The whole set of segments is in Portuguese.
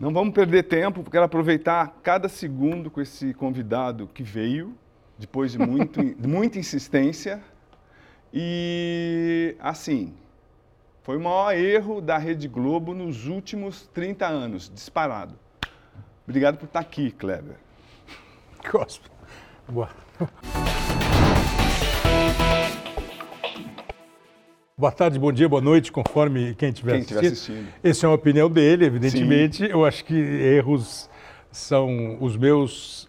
Não vamos perder tempo, quero aproveitar cada segundo com esse convidado que veio, depois de muito, muita insistência. E, assim, foi o maior erro da Rede Globo nos últimos 30 anos, disparado. Obrigado por estar aqui, Kleber. Cosmo. Boa. Boa tarde, bom dia, boa noite, conforme quem estiver Quem estiver assistindo. assistindo. Essa é uma opinião dele, evidentemente. Eu acho que erros são os meus,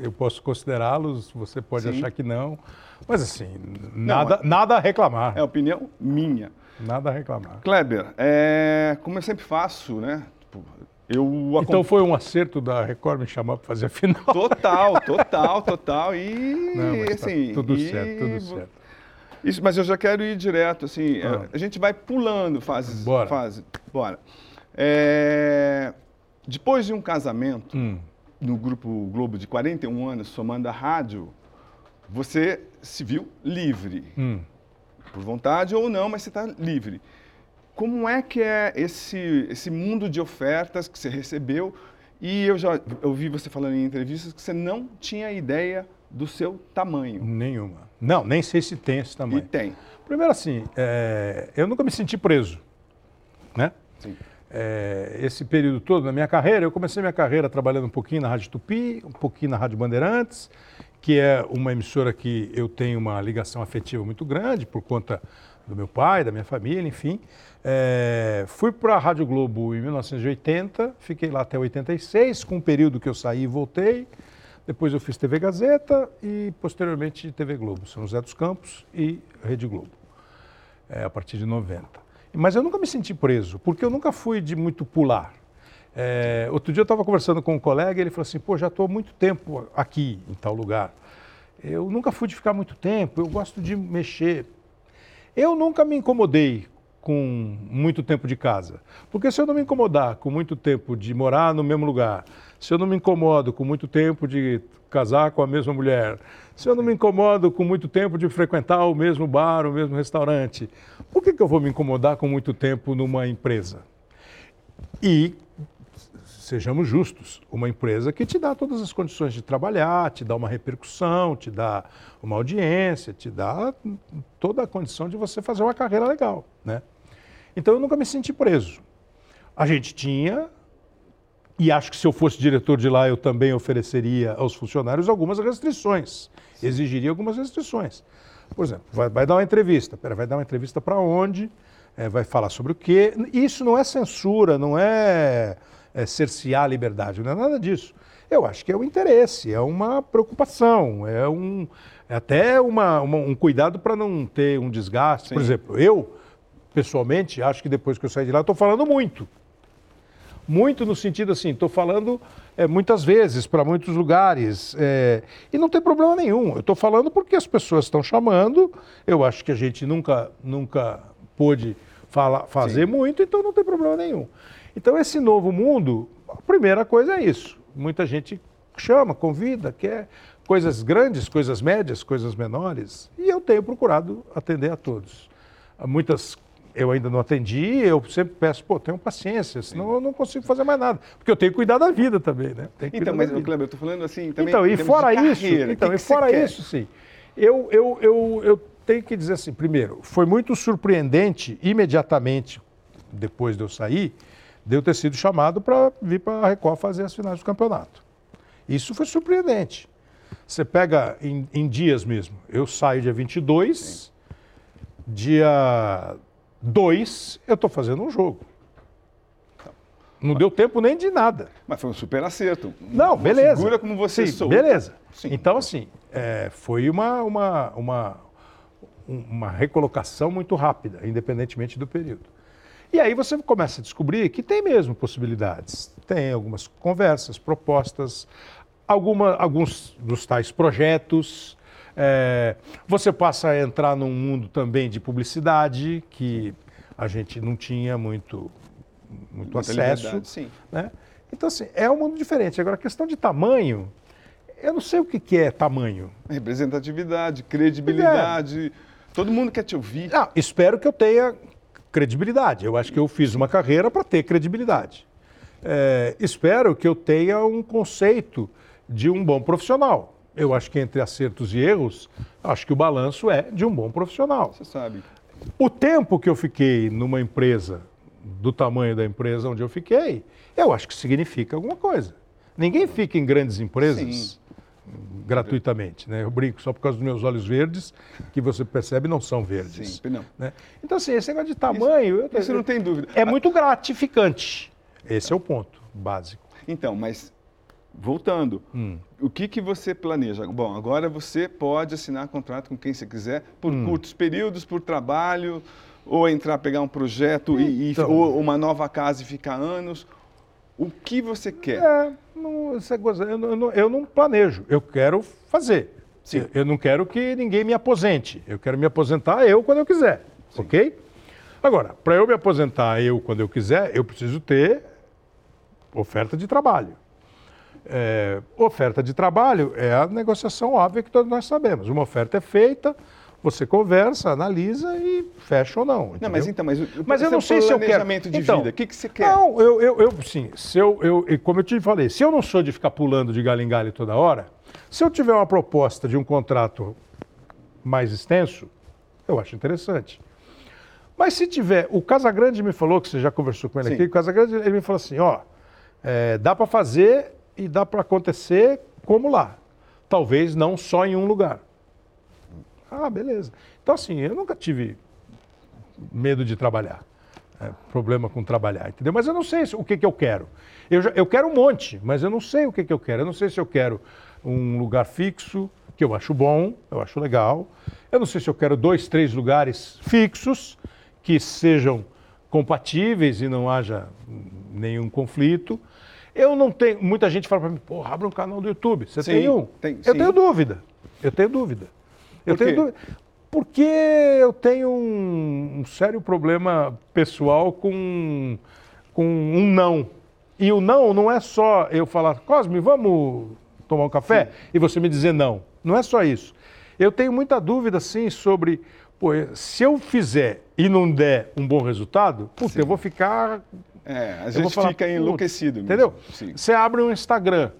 eu posso considerá-los, você pode Sim. achar que não. Mas assim, nada, nada a reclamar. É opinião minha. Nada a reclamar. Kleber, é, como eu sempre faço, né? tipo, Eu Então foi um acerto da Record me chamar para fazer a final. Total, total, total. E Não, tá assim. tudo e- certo, tudo certo. Isso, mas eu já quero ir direto, assim. Ah. A gente vai pulando fases. Bora. Fase. Bora. É, depois de um casamento, Hum. no Grupo Globo de 41 anos, somando a rádio, você se viu livre. Hum. Por vontade ou não, mas você está livre. Como é que é esse, esse mundo de ofertas que você recebeu? E eu já ouvi você falando em entrevistas que você não tinha ideia do seu tamanho. Nenhuma. Não, nem sei se tem esse E tamanho. tem. Primeiro assim, é, eu nunca me senti preso, né? Sim. É, esse período todo na minha carreira, eu comecei minha carreira trabalhando um pouquinho na Rádio Tupi, um pouquinho na Rádio Bandeirantes, que é uma emissora que eu tenho uma ligação afetiva muito grande por conta do meu pai, da minha família, enfim. É, fui para a Rádio Globo em 1980, fiquei lá até 86, com um período que eu saí e voltei. Depois eu fiz TV Gazeta e posteriormente TV Globo, São José dos Campos e Rede Globo é, a partir de 90. Mas eu nunca me senti preso, porque eu nunca fui de muito pular. É, outro dia eu estava conversando com um colega e ele falou assim: pô, já estou há muito tempo aqui, em tal lugar. Eu nunca fui de ficar muito tempo, eu gosto de mexer. Eu nunca me incomodei com muito tempo de casa. Porque se eu não me incomodar com muito tempo de morar no mesmo lugar, se eu não me incomodo com muito tempo de casar com a mesma mulher, se eu não me incomodo com muito tempo de frequentar o mesmo bar, o mesmo restaurante, por que, que eu vou me incomodar com muito tempo numa empresa? E sejamos justos, uma empresa que te dá todas as condições de trabalhar, te dá uma repercussão, te dá uma audiência, te dá toda a condição de você fazer uma carreira legal, né? Então eu nunca me senti preso. A gente tinha, e acho que se eu fosse diretor de lá eu também ofereceria aos funcionários algumas restrições, exigiria algumas restrições. Por exemplo, vai, vai dar uma entrevista, pera, vai dar uma entrevista para onde? É, vai falar sobre o quê? Isso não é censura, não é, é cercear a liberdade, não é nada disso. Eu acho que é um interesse, é uma preocupação, é, um, é até uma, uma- um cuidado para não ter um desgaste. Por Sim. exemplo, eu, pessoalmente, acho que depois que eu saí de lá, estou falando muito. Muito no sentido assim, estou falando é, muitas vezes para muitos lugares é, e não tem problema nenhum. Eu estou falando porque as pessoas estão chamando. Eu acho que a gente nunca, nunca pôde fala- fazer muito, então não tem problema nenhum. Então esse novo mundo, a primeira coisa é isso. Muita gente chama, convida, quer coisas grandes, coisas médias, coisas menores, e eu tenho procurado atender a todos. Há Muitas eu ainda não atendi, eu sempre peço, pô, tenham paciência, senão eu não consigo fazer mais nada. Porque eu tenho que cuidar da vida também, né? Então, mas. Kleber, eu tô falando assim também. Então, e fora de isso, carreira, então, que e que fora isso, sim. Eu, eu, eu, eu tenho que dizer assim, primeiro, foi muito surpreendente, imediatamente depois de eu sair, de eu ter sido chamado para vir para a Record fazer as finais do campeonato. Isso foi surpreendente. Você pega em, em dias mesmo. Eu saio dia 22, dia 2, eu estou fazendo um jogo. Não deu tempo nem de nada. Mas foi um super acerto. Não, Uma beleza. Figura como você Sim, sou. Beleza. Sim. Então, assim, é, foi uma, uma, uma, um- uma recolocação muito rápida, independentemente do período. E aí você começa a descobrir que tem mesmo possibilidades. Tem algumas conversas, propostas, alguma, alguns dos tais projetos. É, você passa a entrar num mundo também de publicidade que a gente não tinha muito, muito Muita acesso Sim. né? Então, assim, é um mundo diferente. Agora, a questão de tamanho, eu não sei o que, que é tamanho. Representatividade, credibilidade. Todo mundo quer te ouvir. Ah, espero que eu tenha credibilidade. Eu acho que eu fiz uma carreira para ter credibilidade. é, espero que eu tenha um conceito de um bom profissional. Eu acho que entre acertos e erros, acho que o balanço é de um bom profissional. Você sabe. O tempo que eu fiquei numa empresa, do tamanho da empresa onde eu fiquei, eu acho que significa alguma coisa. Ninguém fica em grandes empresas Sim. gratuitamente, né? Eu brinco só por causa dos meus olhos verdes, que você percebe não são verdes. Sim, não. Né? Então, assim, esse negócio de tamanho. Isso, eu, isso não tem dúvida. É muito gratificante. Esse é o ponto básico. Então, mas voltando, hum. o que, que você planeja? Bom, agora você pode assinar contrato com quem você quiser, por hum. curtos períodos, por trabalho, ou entrar, pegar um projeto então. e, ou uma nova casa e ficar anos. O que você quer? É, não, eu, não, eu não planejo, eu quero fazer. Sim. Eu, não quero que ninguém me aposente. Eu quero me aposentar eu quando eu quiser, Sim. ok? Agora, para eu me aposentar eu quando eu quiser, eu preciso ter oferta de trabalho. É, oferta de trabalho é a negociação óbvia que todos nós sabemos. Uma oferta é feita, você conversa, analisa e fecha ou não. Entendeu? Não, mas então, mas, mas eu não sei se eu quero. de então, vida, o que, que você quer? Não, eu, eu, eu sim, se eu, eu, como eu te falei, se eu não sou de ficar pulando de galho em galho toda hora, se eu tiver uma proposta de um contrato mais extenso, eu acho interessante. Mas se tiver, o Casagrande me falou, que você já conversou com ele sim. aqui, o Casagrande ele me falou assim, ó, é, dá para fazer e dá para acontecer como lá. Talvez não só em um lugar. Ah, beleza. Então, assim, eu nunca tive medo de trabalhar. É, problema com trabalhar, entendeu? Mas eu não sei o que, que eu quero. Eu, já, eu quero um monte, mas eu não sei o que, que eu quero. Eu não sei se eu quero um lugar fixo, que eu acho bom, eu acho legal. Eu não sei se eu quero dois, três lugares fixos, que sejam compatíveis e não haja nenhum conflito. Eu não tenho. Muita gente fala para mim, pô, abre um canal do YouTube. Você sim, tem um? Tem, eu sim. tenho dúvida. Eu tenho dúvida. Eu tenho dúvida. Porque eu tenho um, um, sério problema pessoal com, com um não. E o não não é só eu falar, Cosme, vamos tomar um café? Sim. E você me dizer não. Não é só isso. Eu tenho muita dúvida, sim, sobre. Pô, se eu fizer e não der um bom resultado, puta, eu vou ficar é, a gente falar, fica enlouquecido. Mesmo. Entendeu? Sim. Você abre um Instagram,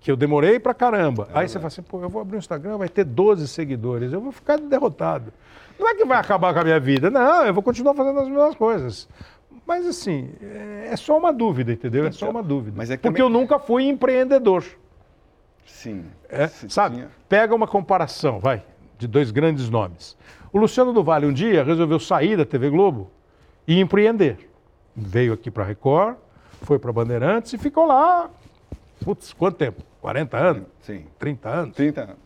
que eu demorei pra caramba. É Aí você fala assim, pô, eu vou abrir um Instagram, vai ter 12 seguidores, eu vou ficar derrotado. Não é que vai acabar com a minha vida, não, eu vou continuar fazendo as mesmas coisas. Mas assim, é só uma dúvida, entendeu? É só então, uma dúvida. Mas é Porque também... eu nunca fui empreendedor. Sim. É, sabe? Tinha... Pega uma comparação, vai, de dois grandes nomes. O Luciano do Vale um dia resolveu sair da TV Globo e empreender veio aqui para a Record, foi para Bandeirantes e ficou lá, putz, quanto tempo? 40 anos? Sim. 30 anos? 30 anos.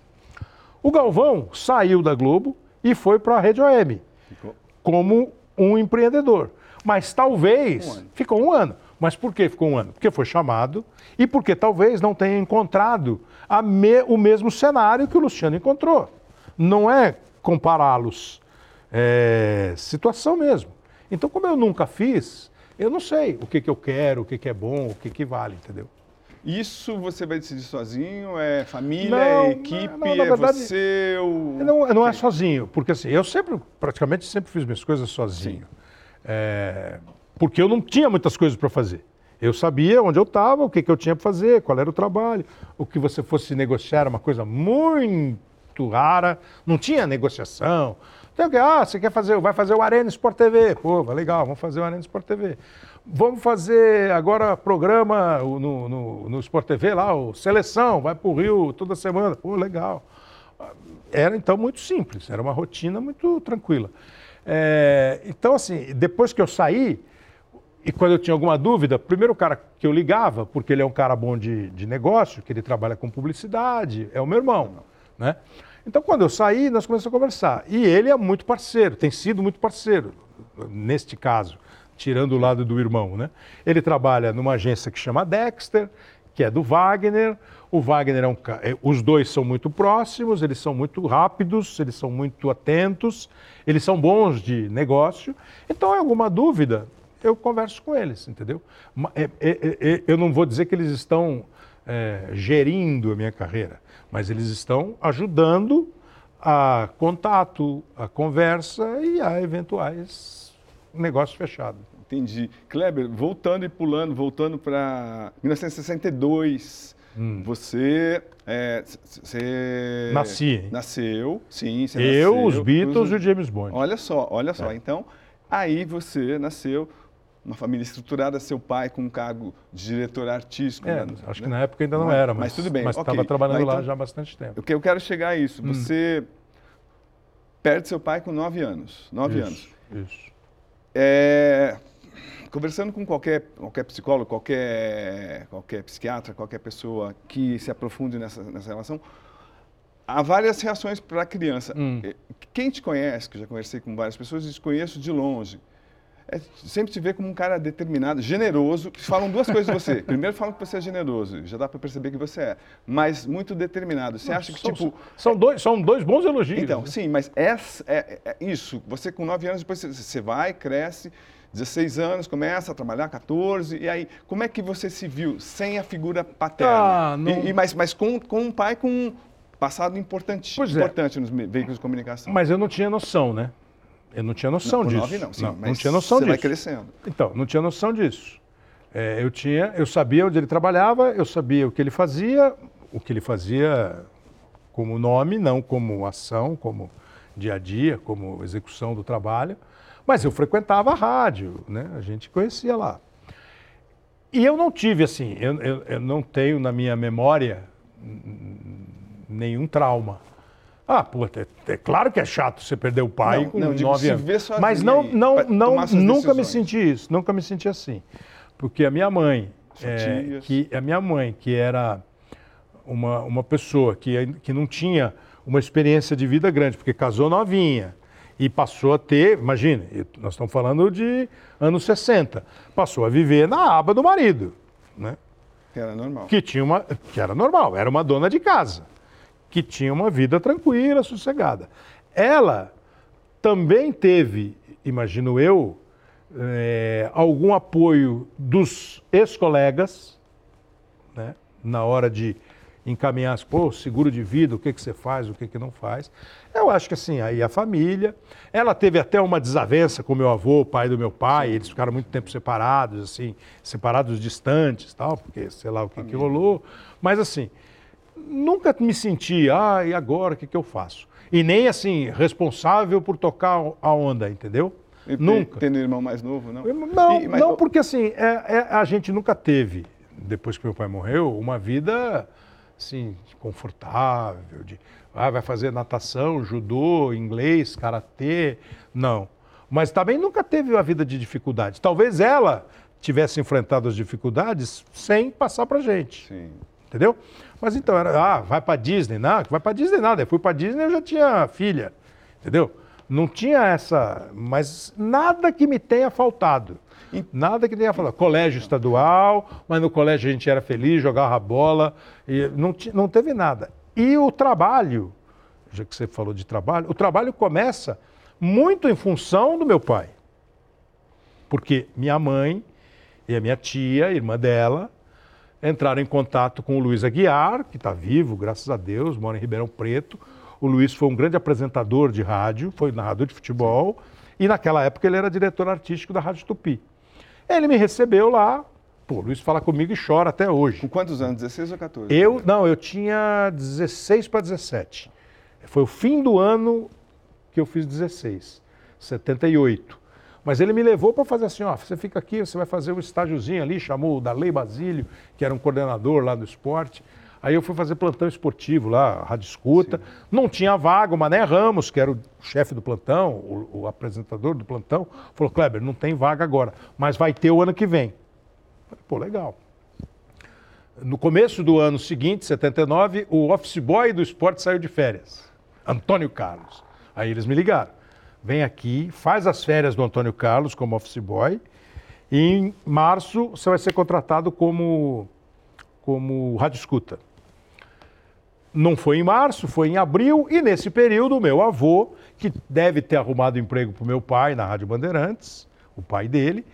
O Galvão saiu da Globo e foi para a Rede OM ficou. como um empreendedor. Mas talvez um ficou um ano. Mas por que ficou um ano? Porque foi chamado e porque talvez não tenha encontrado me, o mesmo cenário que o Luciano encontrou. Não é compará-los. É situação mesmo. Então, como eu nunca fiz, eu não sei o que, que eu quero, o que, que é bom, o que, que vale, entendeu? Isso você vai decidir sozinho? É família, não, é equipe, não, é verdade, você? O... Não, não é sozinho, porque assim, eu sempre, praticamente sempre fiz minhas coisas sozinho. É, porque eu não tinha muitas coisas para fazer. Eu sabia onde eu estava, o que, que eu tinha para fazer, qual era o trabalho. O que você fosse negociar era uma coisa muito rara, não tinha negociação. Tem o que? Ah, você quer fazer, vai fazer o Arena Sport TV. Pô, legal, vamos fazer o Arena Sport TV. Vamos fazer agora programa no, no, no Sport TV lá, o Seleção, vai para o Rio toda semana. Pô, legal. Era então muito simples, era uma rotina muito tranquila. É, então, assim, depois que eu saí, e quando eu tinha alguma dúvida, primeiro o cara que eu ligava, porque ele é um cara bom de, de negócio, que ele trabalha com publicidade, é o meu irmão, né? Então, quando eu saí, nós começamos a conversar. E ele é muito parceiro, tem sido muito parceiro, neste caso, tirando o lado do irmão. Né? Ele trabalha numa agência que chama Dexter, que é do Wagner. O Wagner é um. É, os dois são muito próximos, eles são muito rápidos, eles são muito atentos, eles são bons de negócio. Então, é alguma dúvida, eu converso com eles, entendeu? É, é, eu não vou dizer que eles estão é, gerindo a minha carreira mas eles estão ajudando a contato, a conversa e a eventuais negócios fechados. Entendi. Kleber, voltando e pulando, voltando para 1962, hum. você, é, você Nasci. nasceu, sim, Eu, nasceu, os Beatles e o James Bond. Olha só, olha só. É. Então, aí você nasceu uma família estruturada, seu pai com um cargo de diretor artístico. É, né? Acho que na época ainda não mas, era, mas, mas tudo bem. Mas estava okay. trabalhando então, lá já há bastante tempo. O que eu quero chegar a isso, hum. você perde seu pai com nove anos. Nove isso, anos. Isso. É, conversando com qualquer, qualquer psicólogo, qualquer, qualquer psiquiatra, qualquer pessoa que se aprofunde nessa, nessa relação, há várias reações para a criança. Hum. Quem te conhece, que eu já conversei com várias pessoas, te conheço de longe é, sempre te vê como um cara determinado, generoso, que falam duas coisas de você. Primeiro falam que você é generoso, já dá para perceber que você é, mas muito determinado. Você acha que, são, tipo... São dois, são dois bons elogios. Então, né? sim, mas é, é, é, isso. Você com 9 anos, depois você vai, cresce, 16 anos, começa a trabalhar, 14, e aí, como é que você se viu sem a figura paterna? Ah, não... e, e, mas mas com, com um pai com um passado importante, pois é. importante é. nos veículos de comunicação. Mas eu não tinha noção, né? Eu não tinha noção não, disso. Nove, não, sim, não, não tinha noção você disso. vai crescendo. Então, não tinha noção disso. É, eu tinha, eu sabia onde ele trabalhava, eu sabia o que ele fazia, o que ele fazia como nome, não como ação, como dia a dia, como execução do trabalho. Mas eu frequentava a rádio, né? A gente conhecia lá. E eu não tive assim, eu, eu, eu não tenho na minha memória nenhum trauma. Ah, pô, é, é, claro que é chato você perder o pai não, com não, nove anos. Mas não, não, não, nunca me senti isso, nunca me senti assim. Porque a minha mãe, é, que a minha mãe, que era uma, uma pessoa que, que não tinha uma experiência de vida grande, porque casou novinha e passou a ter, imagine, nós estamos falando de anos 60, passou a viver na aba do marido, né? Que era normal. Que tinha uma, que era normal, era uma dona de casa que tinha uma vida tranquila, sossegada. Ela também teve, imagino eu, é, algum apoio dos ex-colegas, né, na hora de encaminhar, pô, seguro de vida, o que, que você faz, o que, que não faz. Eu acho que assim, aí a família. Ela teve até uma desavença com meu avô, pai do meu pai, eles ficaram muito tempo separados, assim, separados distantes tal, porque sei lá o que, que rolou. Mas assim, nunca me senti, ah, e agora o que, que eu faço? E nem assim, responsável por tocar a onda, entendeu? E nunca. Tendo irmão mais novo, não? Não, e, mas... não porque assim, é, é, a gente nunca teve, depois que meu pai morreu, uma vida assim, confortável, de ah, vai fazer natação, judô, inglês, karatê. Não. Mas também nunca teve uma vida de dificuldade. Talvez ela tivesse enfrentado as dificuldades sem passar pra gente. Sim. Entendeu? Mas então, era, ah, vai para Disney. Não, vai para Disney nada. Eu fui para Disney eu já tinha filha. Entendeu? Não tinha essa. Mas nada que me tenha faltado. Nada que tenha falado. Colégio estadual, mas no colégio a gente era feliz, jogava bola, e não, não teve nada. E o trabalho, já que você falou de trabalho, o trabalho começa muito em função do meu pai. Porque minha mãe e a minha tia, irmã dela, entraram em contato com o Luiz Aguiar, que está vivo, graças a Deus, mora em Ribeirão Preto. O Luiz foi um grande apresentador de rádio, foi narrador de futebol, e naquela época ele era diretor artístico da Rádio Tupi. Ele me recebeu lá, pô, o Luiz fala comigo e chora até hoje. Com quantos anos? 16 ou 14? Eu, não, eu tinha 16 para 17. Foi o fim do ano que eu fiz 16, 78. Mas ele me levou para fazer assim, ó, você fica aqui, você vai fazer um estágiozinho ali, chamou o Darley Basílio, que era um coordenador lá do esporte. Aí eu fui fazer plantão esportivo lá, rádio escuta. Sim. Não tinha vaga, o Mané Ramos, que era o chefe do plantão, o, o, apresentador do plantão, falou, Kleber, não tem vaga agora, mas vai ter o ano que vem. Falei, pô, legal. No começo do ano seguinte, 79, o office boy do esporte saiu de férias, Antônio Carlos. Aí eles me ligaram vem aqui, faz as férias do Antônio Carlos como office boy, e em março você vai ser contratado como, como rádio escuta. Não foi em março, foi em abril, e nesse período meu avô, que deve ter arrumado emprego para o meu pai na Rádio Bandeirantes, o pai dele,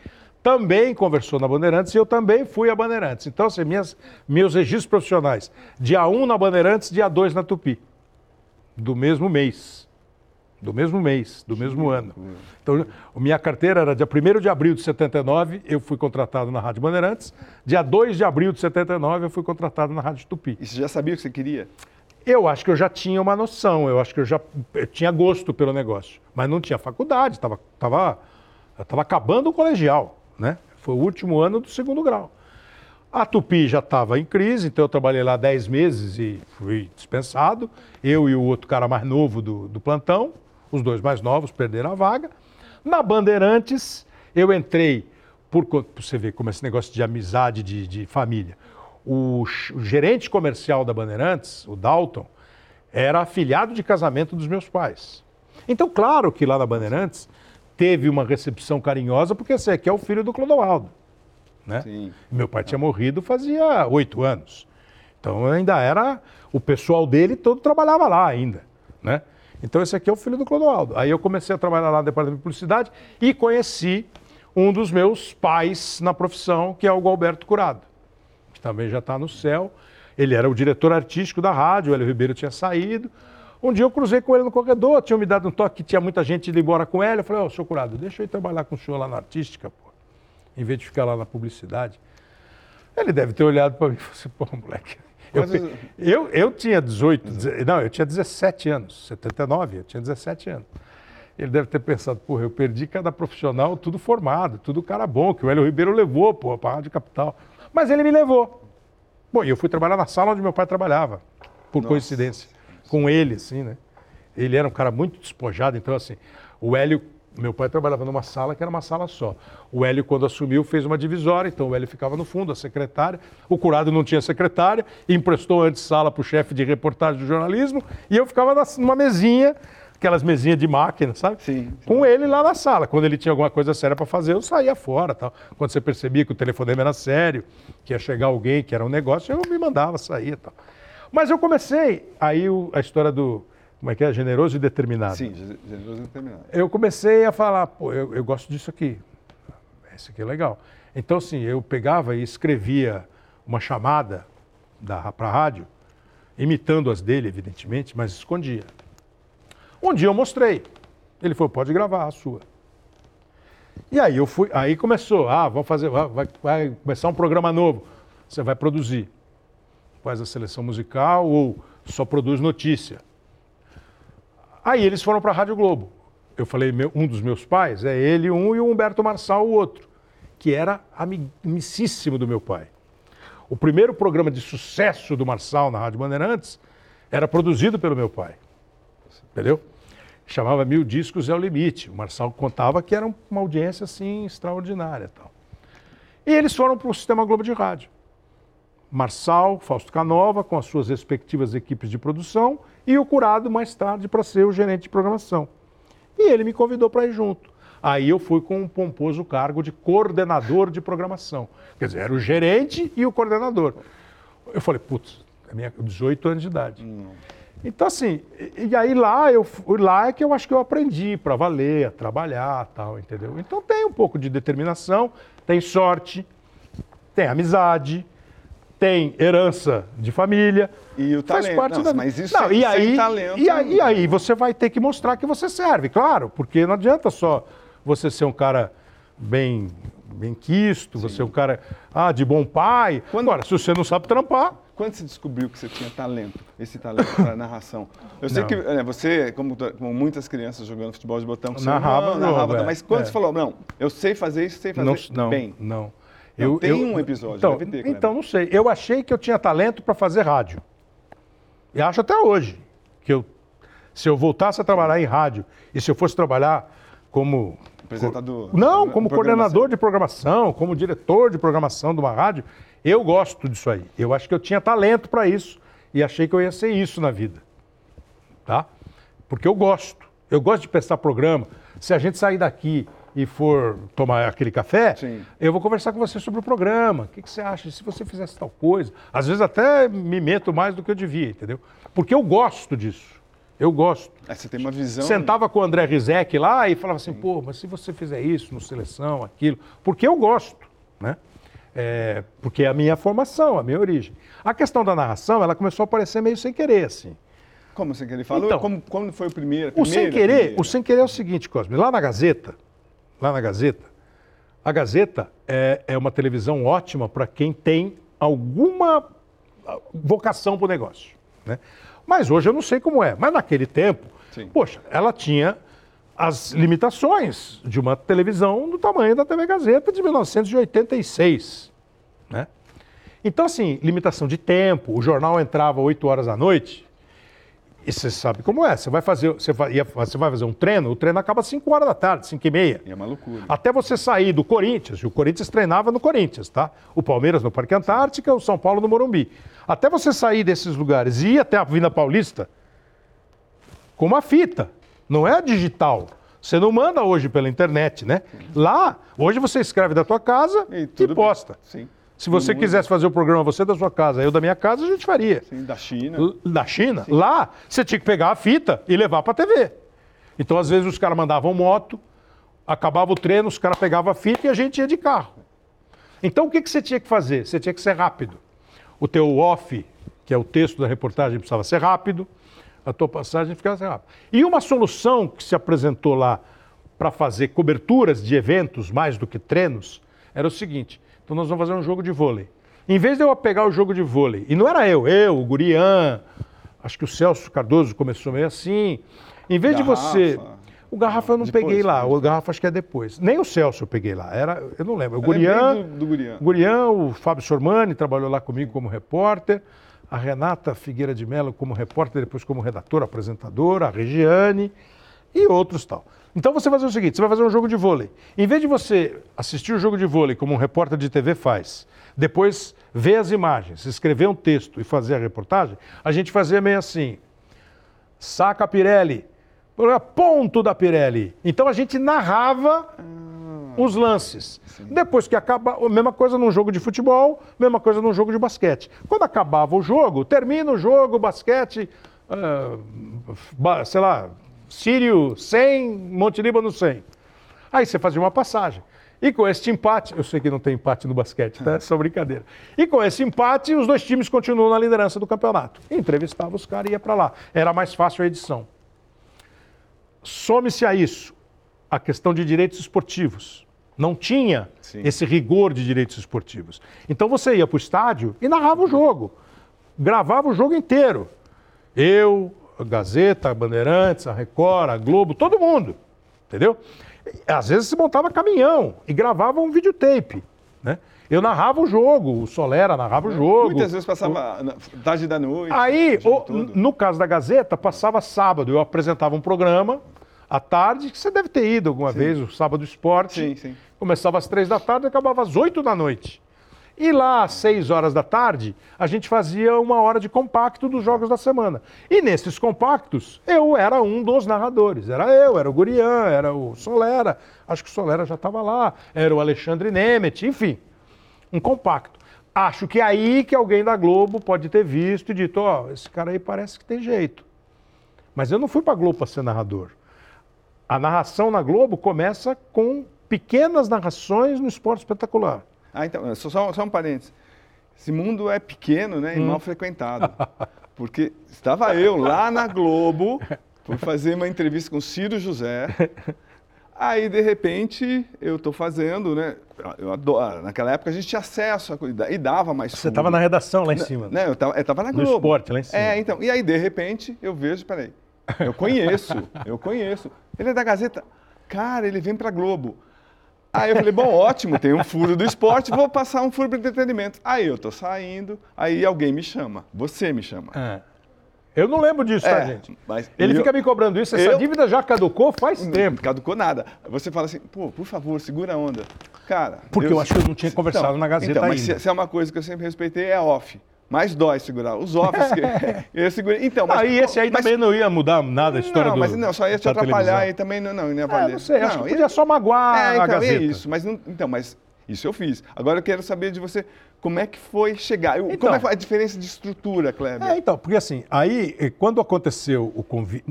também conversou na Bandeirantes e eu também fui a Bandeirantes. Então, assim, minhas, meus registros profissionais, dia 1 na Bandeirantes, dia 2 na Tupi, do mesmo mês do mesmo mês, do mesmo ano. Então, minha carteira era dia 1 de abril de 79, eu fui contratado na Rádio Bandeirantes. Dia 2 de abril de 79, eu fui contratado na Rádio Tupi. E você já sabia o que você queria? Eu acho que eu já tinha uma noção, eu acho que eu já eu tinha gosto pelo negócio, mas não tinha faculdade, estava tava, tava acabando o colegial, né? Foi o último ano do segundo grau. A Tupi já estava em crise, então eu trabalhei lá 10 meses e fui dispensado. Eu e o outro cara mais novo do, do plantão, os dois mais novos perderam a vaga. Na Bandeirantes, eu entrei, por você ver como esse negócio de amizade, de, de família. O, o, gerente comercial da Bandeirantes, o Dalton, era afilhado de casamento dos meus pais. Então, claro que lá na Bandeirantes teve uma recepção carinhosa, porque esse aqui é o filho do Clodoaldo. Né? Sim. Meu pai tinha morrido fazia oito anos. Então ainda era. O pessoal dele todo trabalhava lá ainda. Né? Então esse aqui é o filho do Clodoaldo. Aí eu comecei a trabalhar lá no departamento de publicidade e conheci um dos meus pais na profissão, que é o Galberto Curado, que também já está no céu. Ele era o diretor artístico da rádio, o Hélio Ribeiro tinha saído. Um dia eu cruzei com ele no corredor, tinha me dado um toque que tinha muita gente indo embora com ele. Eu falei, ó, oh, senhor Curado, deixa eu ir trabalhar com o senhor lá na artística, pô em vez de ficar lá na publicidade. Ele deve ter olhado para mim e falou assim, pô, moleque. Eu, eu, eu tinha 18, não, eu tinha 17 anos, 79, eu tinha 17 anos. Ele deve ter pensado, porra, eu perdi cada profissional tudo formado, tudo cara bom, que o Hélio Ribeiro levou, pô, para a Rádio Capital. Mas ele me levou. Bom, e eu fui trabalhar na sala onde meu pai trabalhava, por Nossa. coincidência, com ele, assim, né? Ele era um cara muito despojado, então, assim, o Hélio meu pai trabalhava numa sala que era uma sala só. O Hélio, quando assumiu, fez uma divisória, então o Hélio ficava no fundo, a secretária. O curado não tinha secretária, emprestou antes sala para o chefe de reportagem do jornalismo, e eu ficava numa mesinha, aquelas mesinhas de máquina, sabe? Sim. Com ele lá na sala. Quando ele tinha alguma coisa séria para fazer, eu saía fora. Tal. Quando você percebia que o telefonema era sério, que ia chegar alguém, que era um negócio, eu me mandava sair. Tal. Mas eu comecei, aí a história do como é que é? Generoso e determinado. Sim, generoso e determinado. Eu comecei a falar, pô, eu, eu gosto disso aqui. Esse aqui é legal. Então, assim, eu pegava e escrevia uma chamada para a rádio, imitando as dele, evidentemente, mas escondia. Um dia eu mostrei. Ele falou, pode gravar a sua. E aí eu fui, aí começou, ah, vamos fazer, vai, vai começar um programa novo. Você vai produzir. Faz a seleção musical ou só produz notícia. Aí eles foram para a Rádio Globo. Eu falei, meu, um dos meus pais é ele um e o Humberto Marçal o outro, que era amicíssimo do meu pai. O primeiro programa de sucesso do Marçal na Rádio Bandeirantes era produzido pelo meu pai. Entendeu? Chamava Mil Discos é o Limite. O Marçal contava que era uma audiência assim extraordinária. Tal. E eles foram para o Sistema Globo de Rádio. Marçal, Fausto Canova, com as suas respectivas equipes de produção, e o curado mais tarde para ser o gerente de programação. E ele me convidou para ir junto. Aí eu fui com um pomposo cargo de coordenador de programação. Quer dizer, era o gerente e o coordenador. Eu falei, putz, é minha 18 anos de idade. Hum. Então, assim, e, e, aí lá, eu, lá é que eu acho que eu aprendi para valer, a trabalhar tal, entendeu? Então tem um pouco de determinação, tem sorte, tem amizade, tem herança de família. E o talento. Faz parte não, da... Mas isso não, é, e aí, talento. E aí, e aí você vai ter que mostrar que você serve, claro, porque não adianta só você ser um cara bem bem quisto, Sim. você é um cara ah, de bom pai. Quando... Agora, se você não sabe trampar. Quando você descobriu que você tinha talento, esse talento para narração? Eu sei não. que é, você, como, como, muitas crianças jogando futebol de botão, você narrava, não, narrava, é, mas quando é. você falou, não, eu sei fazer isso, sei fazer não, bem. Não, eu, tem eu, um episódio, então, ter, Então, não sei. Eu achei que eu tinha talento para fazer rádio. E acho até hoje que eu, se eu voltasse a trabalhar em rádio e se eu fosse trabalhar como apresentador, não, como coordenador de programação, como diretor de programação de uma rádio, eu gosto disso aí. Eu acho que eu tinha talento para isso e achei que eu ia ser isso na vida, tá? Porque eu gosto. Eu gosto de prestar programa. Se a gente sair daqui e for tomar aquele café, Sim. eu vou conversar com você sobre o programa. O que, que, você acha? Se você fizesse tal coisa. Às vezes até me meto mais do que eu devia, entendeu? Porque eu gosto disso. Eu gosto. É, você tem uma visão. Sentava com o André Rizek lá e falava assim, Sim. pô, mas se você fizer isso no seleção, aquilo. Porque eu gosto, né? É, porque é a minha formação, a minha origem. A questão da narração, ela começou a aparecer meio sem querer, assim. Como sem querer? Falou Então, como, quando foi o primeiro? O sem querer, o sem querer é o seguinte, Cosme. Lá na Gazeta, lá na Gazeta, a Gazeta é, é uma televisão ótima para quem tem alguma ah, vocação para o negócio. Né? Mas hoje eu não sei como é. Mas naquele tempo, Sim. poxa, ela tinha as limitações de uma televisão do tamanho da TV Gazeta de 1986. Né? Então, assim, limitação de tempo, o jornal entrava 8 horas da noite. E você sabe como é. Você vai fazer, você vai, você vai fazer um treino, o treino acaba às 5 horas da tarde, 5 e meia. E é uma loucura. Até você sair do Corinthians, e o Corinthians treinava no Corinthians, tá? O Palmeiras no Parque Antártica, o São Paulo no Morumbi. Até você sair desses lugares e ir até a Avenida Paulista com uma fita, não é digital. Você não manda hoje pela internet, né? Lá, hoje você escreve da tua casa e, tudo bem. posta. Sim. Se você quisesse fazer o programa você da sua casa, eu da minha casa, a gente faria. Sim, da China. L- Da China, lá você tinha que pegar a fita e levar para a TV. Então, às vezes, os caras mandavam moto, acabava o treino, os caras pegavam a fita e a gente ia de carro. Então, o que, que você tinha que fazer? Você tinha que ser rápido. O teu off, que é o texto da reportagem, precisava ser rápido, a tua passagem ficava ser rápida. E uma solução que se apresentou lá para fazer coberturas de eventos mais do que treinos era o seguinte: então nós vamos fazer um jogo de vôlei. Em vez de eu pegar o jogo de vôlei, e não era eu, eu, o Gurian, acho que o Celso Cardoso começou meio assim. Em vez de você. Garrafa. O Garrafa eu não Depois, peguei lá, depois. o Garrafa acho que é depois. Nem o Celso eu peguei lá, era, eu não lembro. O lembrei Gurian, do, do Gurian. Gurian, o Fábio Sormani trabalhou lá comigo como repórter, a Renata Figueira de Mello como repórter, depois como redatora, apresentadora, a Regiane e outros tal. Então você vai fazer o seguinte, você vai fazer um jogo de vôlei. Em vez de você assistir o jogo de vôlei como um repórter de TV faz, depois ver as imagens, escrever um texto e fazer a reportagem, a gente fazia meio assim, saca a Pirelli, ponto da Pirelli. Então a gente narrava os lances. Depois que acaba, a mesma coisa num jogo de futebol, mesma coisa num jogo de basquete. Quando acabava o jogo, termina o jogo, basquete, ah, ba- sei lá, Sírio 100, Monte Líbano 100. Aí você fazia uma passagem. E com esse empate, eu sei que não tem empate no basquete, tá? É só brincadeira. E com esse empate, os dois times continuam na liderança do campeonato. Entrevistava os caras e ia para lá. Era mais fácil a edição. Some-se a isso a questão de direitos esportivos. Não tinha Sim. esse rigor de direitos esportivos. Então você ia para o estádio e narrava o jogo. Gravava o jogo inteiro. Eu, a Gazeta, a Bandeirantes, a Record, a Globo, todo mundo. Entendeu? Às vezes se montava caminhão e gravava um videotape. Né? Eu narrava o jogo, o Solera narrava o jogo. Muitas vezes passava na tarde da noite. Aí, o o- no caso da Gazeta, passava sábado. Eu apresentava um programa à tarde, que você deve ter ido alguma vez, o Sábado Esporte. Sim, sim. Começava às três da tarde e acabava às oito da noite. E lá, às seis horas da tarde, a gente fazia uma hora de compacto dos jogos da semana. E nesses compactos, eu era um dos narradores. Era eu, era o Gurian, era o Solera. Acho que o Solera já estava lá. Era o Alexandre Nemet, enfim um compacto. Acho que é aí que alguém da Globo pode ter visto e dito, ó, esse cara aí parece que tem jeito. Mas eu não fui para a Globo para ser narrador. A narração na Globo começa com pequenas narrações no esporte espetacular. Ah, então, só, só, só um parênteses. Esse mundo é pequeno né, e Hum. mal frequentado. Porque estava eu lá na Globo, por fazer uma entrevista com o Ciro José. Aí, de repente, eu estou fazendo, né? Eu adoro, naquela época a gente tinha acesso a e dava mais Você estava na redação lá em cima. Né, eu estava eu tava na No Globo. esporte, lá em cima. É, então. E aí, de repente, eu vejo, peraí, eu conheço, eu conheço. Ele é da Gazeta. Cara, ele vem pra Globo. Aí eu falei, bom, ótimo, tem um furo do esporte, vou passar um furo para entretenimento. Aí eu tô saindo, aí alguém me chama, você me chama. É. Eu não lembro disso, tá, É, gente? mas Ele eu- fica me cobrando isso, essa eu- dívida já caducou faz Não tempo. caducou nada. Você fala assim, pô, por favor, segura a onda. Cara. Porque eu acho que eu não tinha conversado na Gazeta então, mas ainda. Se, se é uma coisa que eu sempre respeitei, é off. Mais dói segurar. Os offs que eu segurei. Então, mas, Aí esse aí mas- também não ia mudar nada a história não, do mas não, só ia te atrapalhar e também não, não, não ia É, valer. não sei, acho Não, que ia- podia só magoar É, a então, é Gazeta. isso. Mas não, então, mas isso eu fiz. Agora eu quero saber de você como é que foi chegar. Então. como é que foi a diferença de estrutura, Kleber? É, então, porque assim, aí eh, quando aconteceu o convite,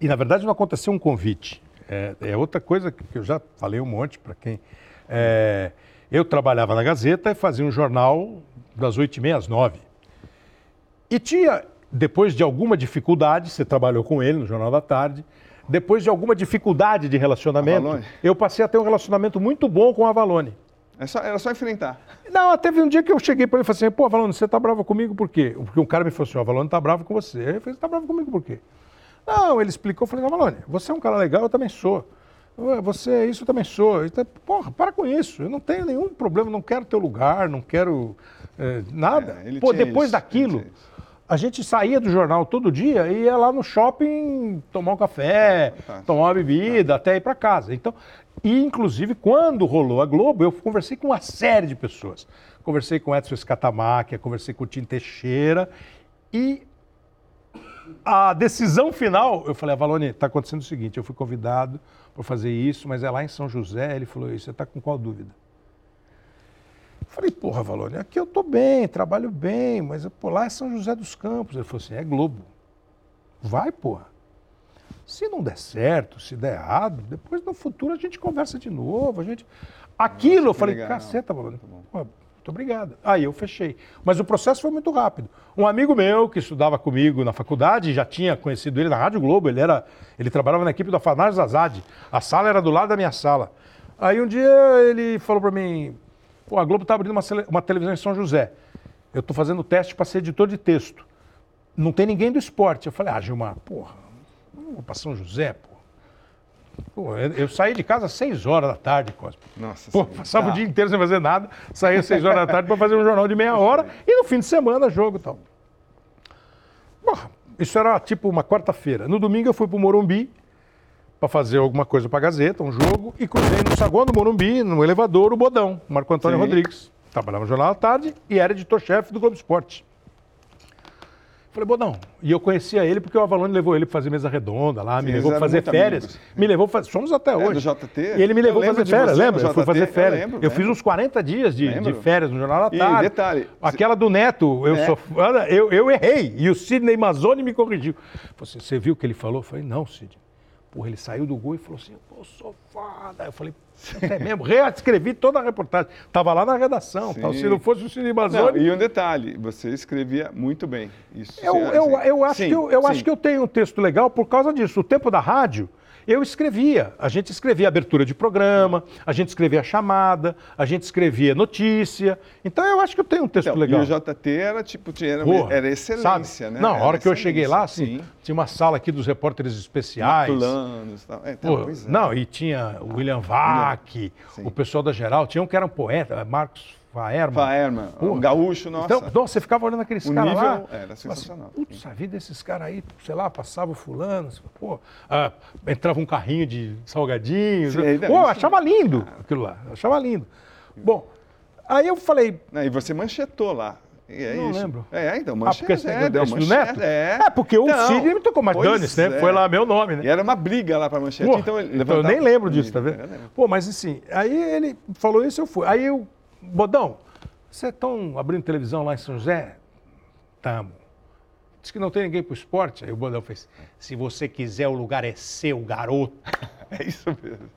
e na verdade não aconteceu um convite, é, é outra coisa que eu já falei um monte para quem. é, eu trabalhava na Gazeta e fazia um jornal das oito e meia às nove. E tinha depois de alguma dificuldade, você trabalhou com ele no Jornal da Tarde, depois de alguma dificuldade de relacionamento, Avalone. eu passei a ter um relacionamento muito bom com a Avalone. É só, era só enfrentar. Não, teve um dia que eu cheguei para ele e falei assim, pô, Avalone, você tá bravo comigo por quê? Porque um cara me falou assim, o Avalone tá bravo com você. Eu falei, você tá bravo comigo por quê? Não, ele explicou, eu falei, Avalone, você é um cara legal, eu também sou. Você é isso, eu também sou. Então, porra, para com isso. Eu não tenho nenhum problema, não quero teu lugar, não quero eh, nada. É, ele pô, depois isso, ele daquilo. A gente saía do jornal todo dia e ia lá no shopping tomar um café, tomar uma bebida, até ir para casa. Então, e inclusive quando rolou a Globo, eu conversei com uma série de pessoas. Conversei com Edson Escatamáquia, conversei com o Tim Teixeira e a decisão final, eu falei, Avalone, está acontecendo o seguinte, eu fui convidado para fazer isso, mas é lá em São José, ele falou isso, você está com qual dúvida? Eu falei, porra, Avalone, aqui eu estou bem, trabalho bem, mas pô, lá é São José dos Campos. Ele falou assim, é Globo. Vai, porra. Se não der certo, se der errado, depois no futuro a gente conversa de novo. A gente... Aquilo, eu que falei, legal. caceta, bom. Pô, muito obrigado. Aí eu fechei. Mas o processo foi muito rápido. Um amigo meu que estudava comigo na faculdade, já tinha conhecido ele na Rádio Globo, ele, era, ele trabalhava na equipe do Afanás Azad. A sala era do lado da minha sala. Aí um dia ele falou para mim, pô, a Globo está abrindo uma, uma televisão em São José. Eu estou fazendo teste para ser editor de texto. Não tem ninguém do esporte. Eu falei, ah, Gilmar, porra, vou para São José, porra. Pô, eu, eu saí de casa às 6 horas da tarde, Cosme. Nossa Pô, Senhora. passava o dia inteiro sem fazer nada, saía às 6 horas da tarde para fazer um jornal de meia hora e no fim de semana jogo e tal. Bom, isso era tipo uma quarta-feira. No domingo eu fui para o Morumbi para fazer alguma coisa para a Gazeta, um jogo, e cruzei no saguão do Morumbi, no elevador, o Bodão, Marco Antônio Sim. Rodrigues. Trabalhava no Jornal da Tarde e era editor-chefe do Globo Esporte. Falei, Bodão, e eu conhecia ele porque o Avalone levou ele para fazer mesa redonda lá, me Sim, levou eles para fazer férias. amigos. Me levou, fa- somos até É, hoje. do JT? E ele me levou fazer férias, você lembra? Eu fui fazer JT, eu férias. lembro, eu fiz lembro. uns 40 dias de, de férias no Jornal da E Tarde. detalhe, Aquela do Neto, eu, É. sou, eu, eu errei. E o Sidney Mazzoni me corrigiu. Assim, você viu o que ele falou? Eu falei, não, Sidney. Porra, ele saiu do gol e falou assim, pô, sou foda. Eu falei, é mesmo? Reescrevi toda a reportagem. Tava lá na redação. Tal. Se não fosse o Não, Mazzoni... e um detalhe, você escrevia muito bem. Isso, Eu, eu, assim, eu, acho, sim, que eu, eu sim. acho que eu tenho um texto legal por causa disso. O tempo da rádio, eu escrevia. A gente escrevia abertura de programa, a gente escrevia chamada, a gente escrevia notícia. Então eu acho que eu tenho um texto Então, legal. E o JT era tipo, era, Porra, era excelência, sabe? né? Não, a hora que eu cheguei lá, assim, tinha uma sala aqui dos repórteres especiais. Planos, tal. É, Pô, pois é. Não, e tinha o William Vac, Sim. o pessoal da Geral, tinha um que era um poeta, Marcos Faerman. Faerman, um gaúcho, nossa. Então, nossa, você ficava olhando aqueles O caras lá. era sensacional. Assim, Putz, a vida desses caras aí, sei lá, passava o fulano, pô, ah, entrava um carrinho de salgadinhos. Sim, aí, não, pô, achava lindo aquilo lá, achava lindo. Bom, aí eu falei, e você manchetou lá. E é Não isso. lembro. É, então, ah, manchete. porque esse é, do manchete, Neto? É. É, porque o Sidney me tocou, mas dane-se, né? é. Foi lá meu nome, né? E era uma briga lá pra manchete, Pô, então ele eu nem lembro disso, tá vendo? Pô, mas assim, aí ele falou isso, eu fui. Aí eu, Bodão, vocês estão abrindo televisão lá em São José? Tamo. Diz que não tem ninguém pro esporte. Aí o Bodão fez, se você quiser, o lugar é seu, garoto. É isso mesmo.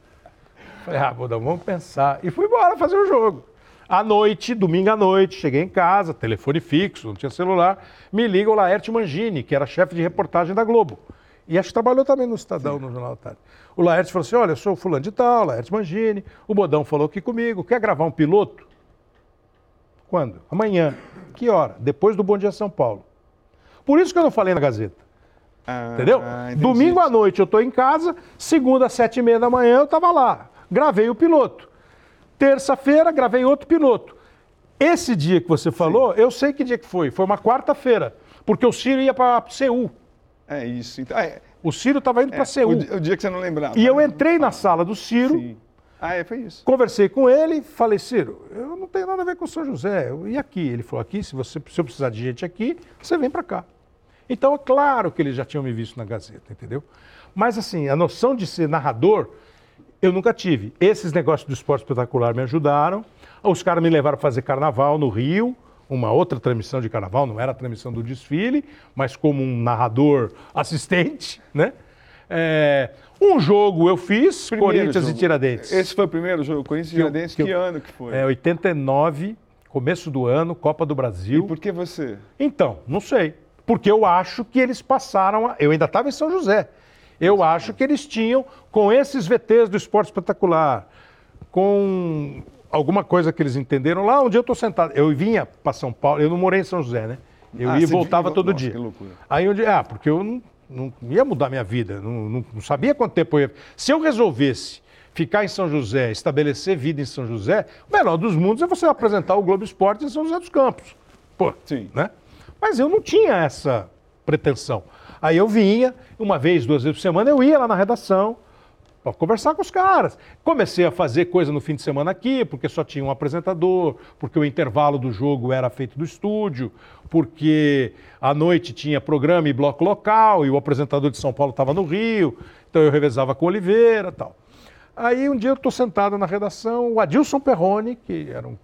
Falei, ah, Bodão, vamos pensar. E fui embora fazer o jogo. À noite, domingo à noite, cheguei em casa, telefone fixo, não tinha celular. Me liga o Laerte Mangini, que era chefe de reportagem da Globo. E acho que trabalhou também no Estadão, no Jornal da Tarde. O Laerte falou assim: olha, eu sou fulano de tal, Laerte Mangini. O Bodão falou aqui comigo, quer gravar um piloto? Quando? Amanhã. Que hora? Depois do Bom Dia São Paulo. Por isso que eu não falei na Gazeta. Ah, Entendeu? entendi. Domingo à noite eu estou em casa, segunda às sete e meia da manhã eu estava lá. Gravei o piloto. Terça-feira gravei outro piloto. Esse dia que você falou, eu sei que dia que foi. Foi uma quarta-feira, porque o Ciro ia para Seul. É isso. Então, é, O Ciro estava indo é, para Seul. o, di- o dia que você não lembrava. E eu entrei na sala do Ciro, Sim. Ah, é, foi isso. conversei com ele, falei, Ciro, eu não tenho nada a ver com o São José. Eu- E aqui? Ele falou, aqui, se, você, se eu precisar de gente aqui, você vem para cá. Então, é claro que eles já tinham me visto na Gazeta, entendeu? Mas, assim, a noção de ser narrador, eu nunca tive. Esses negócios do esporte espetacular me ajudaram. Os caras me levaram a fazer carnaval no Rio, uma outra transmissão de carnaval, não era a transmissão do desfile, mas como um narrador assistente, né? É, um jogo eu fiz, Primeiro Corinthians jogo. e Tiradentes. Esse foi o primeiro jogo, Corinthians e Tiradentes. que Que, eu- ano que foi? É 89, começo do ano, Copa do E Brasil. por que você? Então, não sei. Porque eu acho que eles passaram. A... Eu ainda estava em São José. Eu acho que eles tinham, com esses VTs do esporte espetacular, com alguma coisa que eles entenderam lá, um dia eu estou sentado. Eu vinha para São Paulo, eu não morei em São José, né? Eu ah, ia e voltava todo Nossa, dia. Que loucura. Aí onde. Ah, porque eu não, não ia mudar minha vida, não, não, não sabia quanto tempo eu ia. Se eu resolvesse ficar em São José, estabelecer vida em São José, o melhor dos mundos é você apresentar o Globo Esporte em São José dos Campos. Pô, Sim. né? Mas eu não tinha essa pretensão. Aí eu vinha, uma vez, duas vezes por semana, eu ia lá na redação para conversar com os caras. Comecei a fazer coisa no fim de semana aqui, porque só tinha um apresentador, porque o intervalo do jogo era feito do estúdio, porque à noite tinha programa e bloco local, e o apresentador de São Paulo estava no Rio, então eu revezava com Oliveira tal. Aí um dia eu estou sentado na redação, o Adilson Perrone, que era um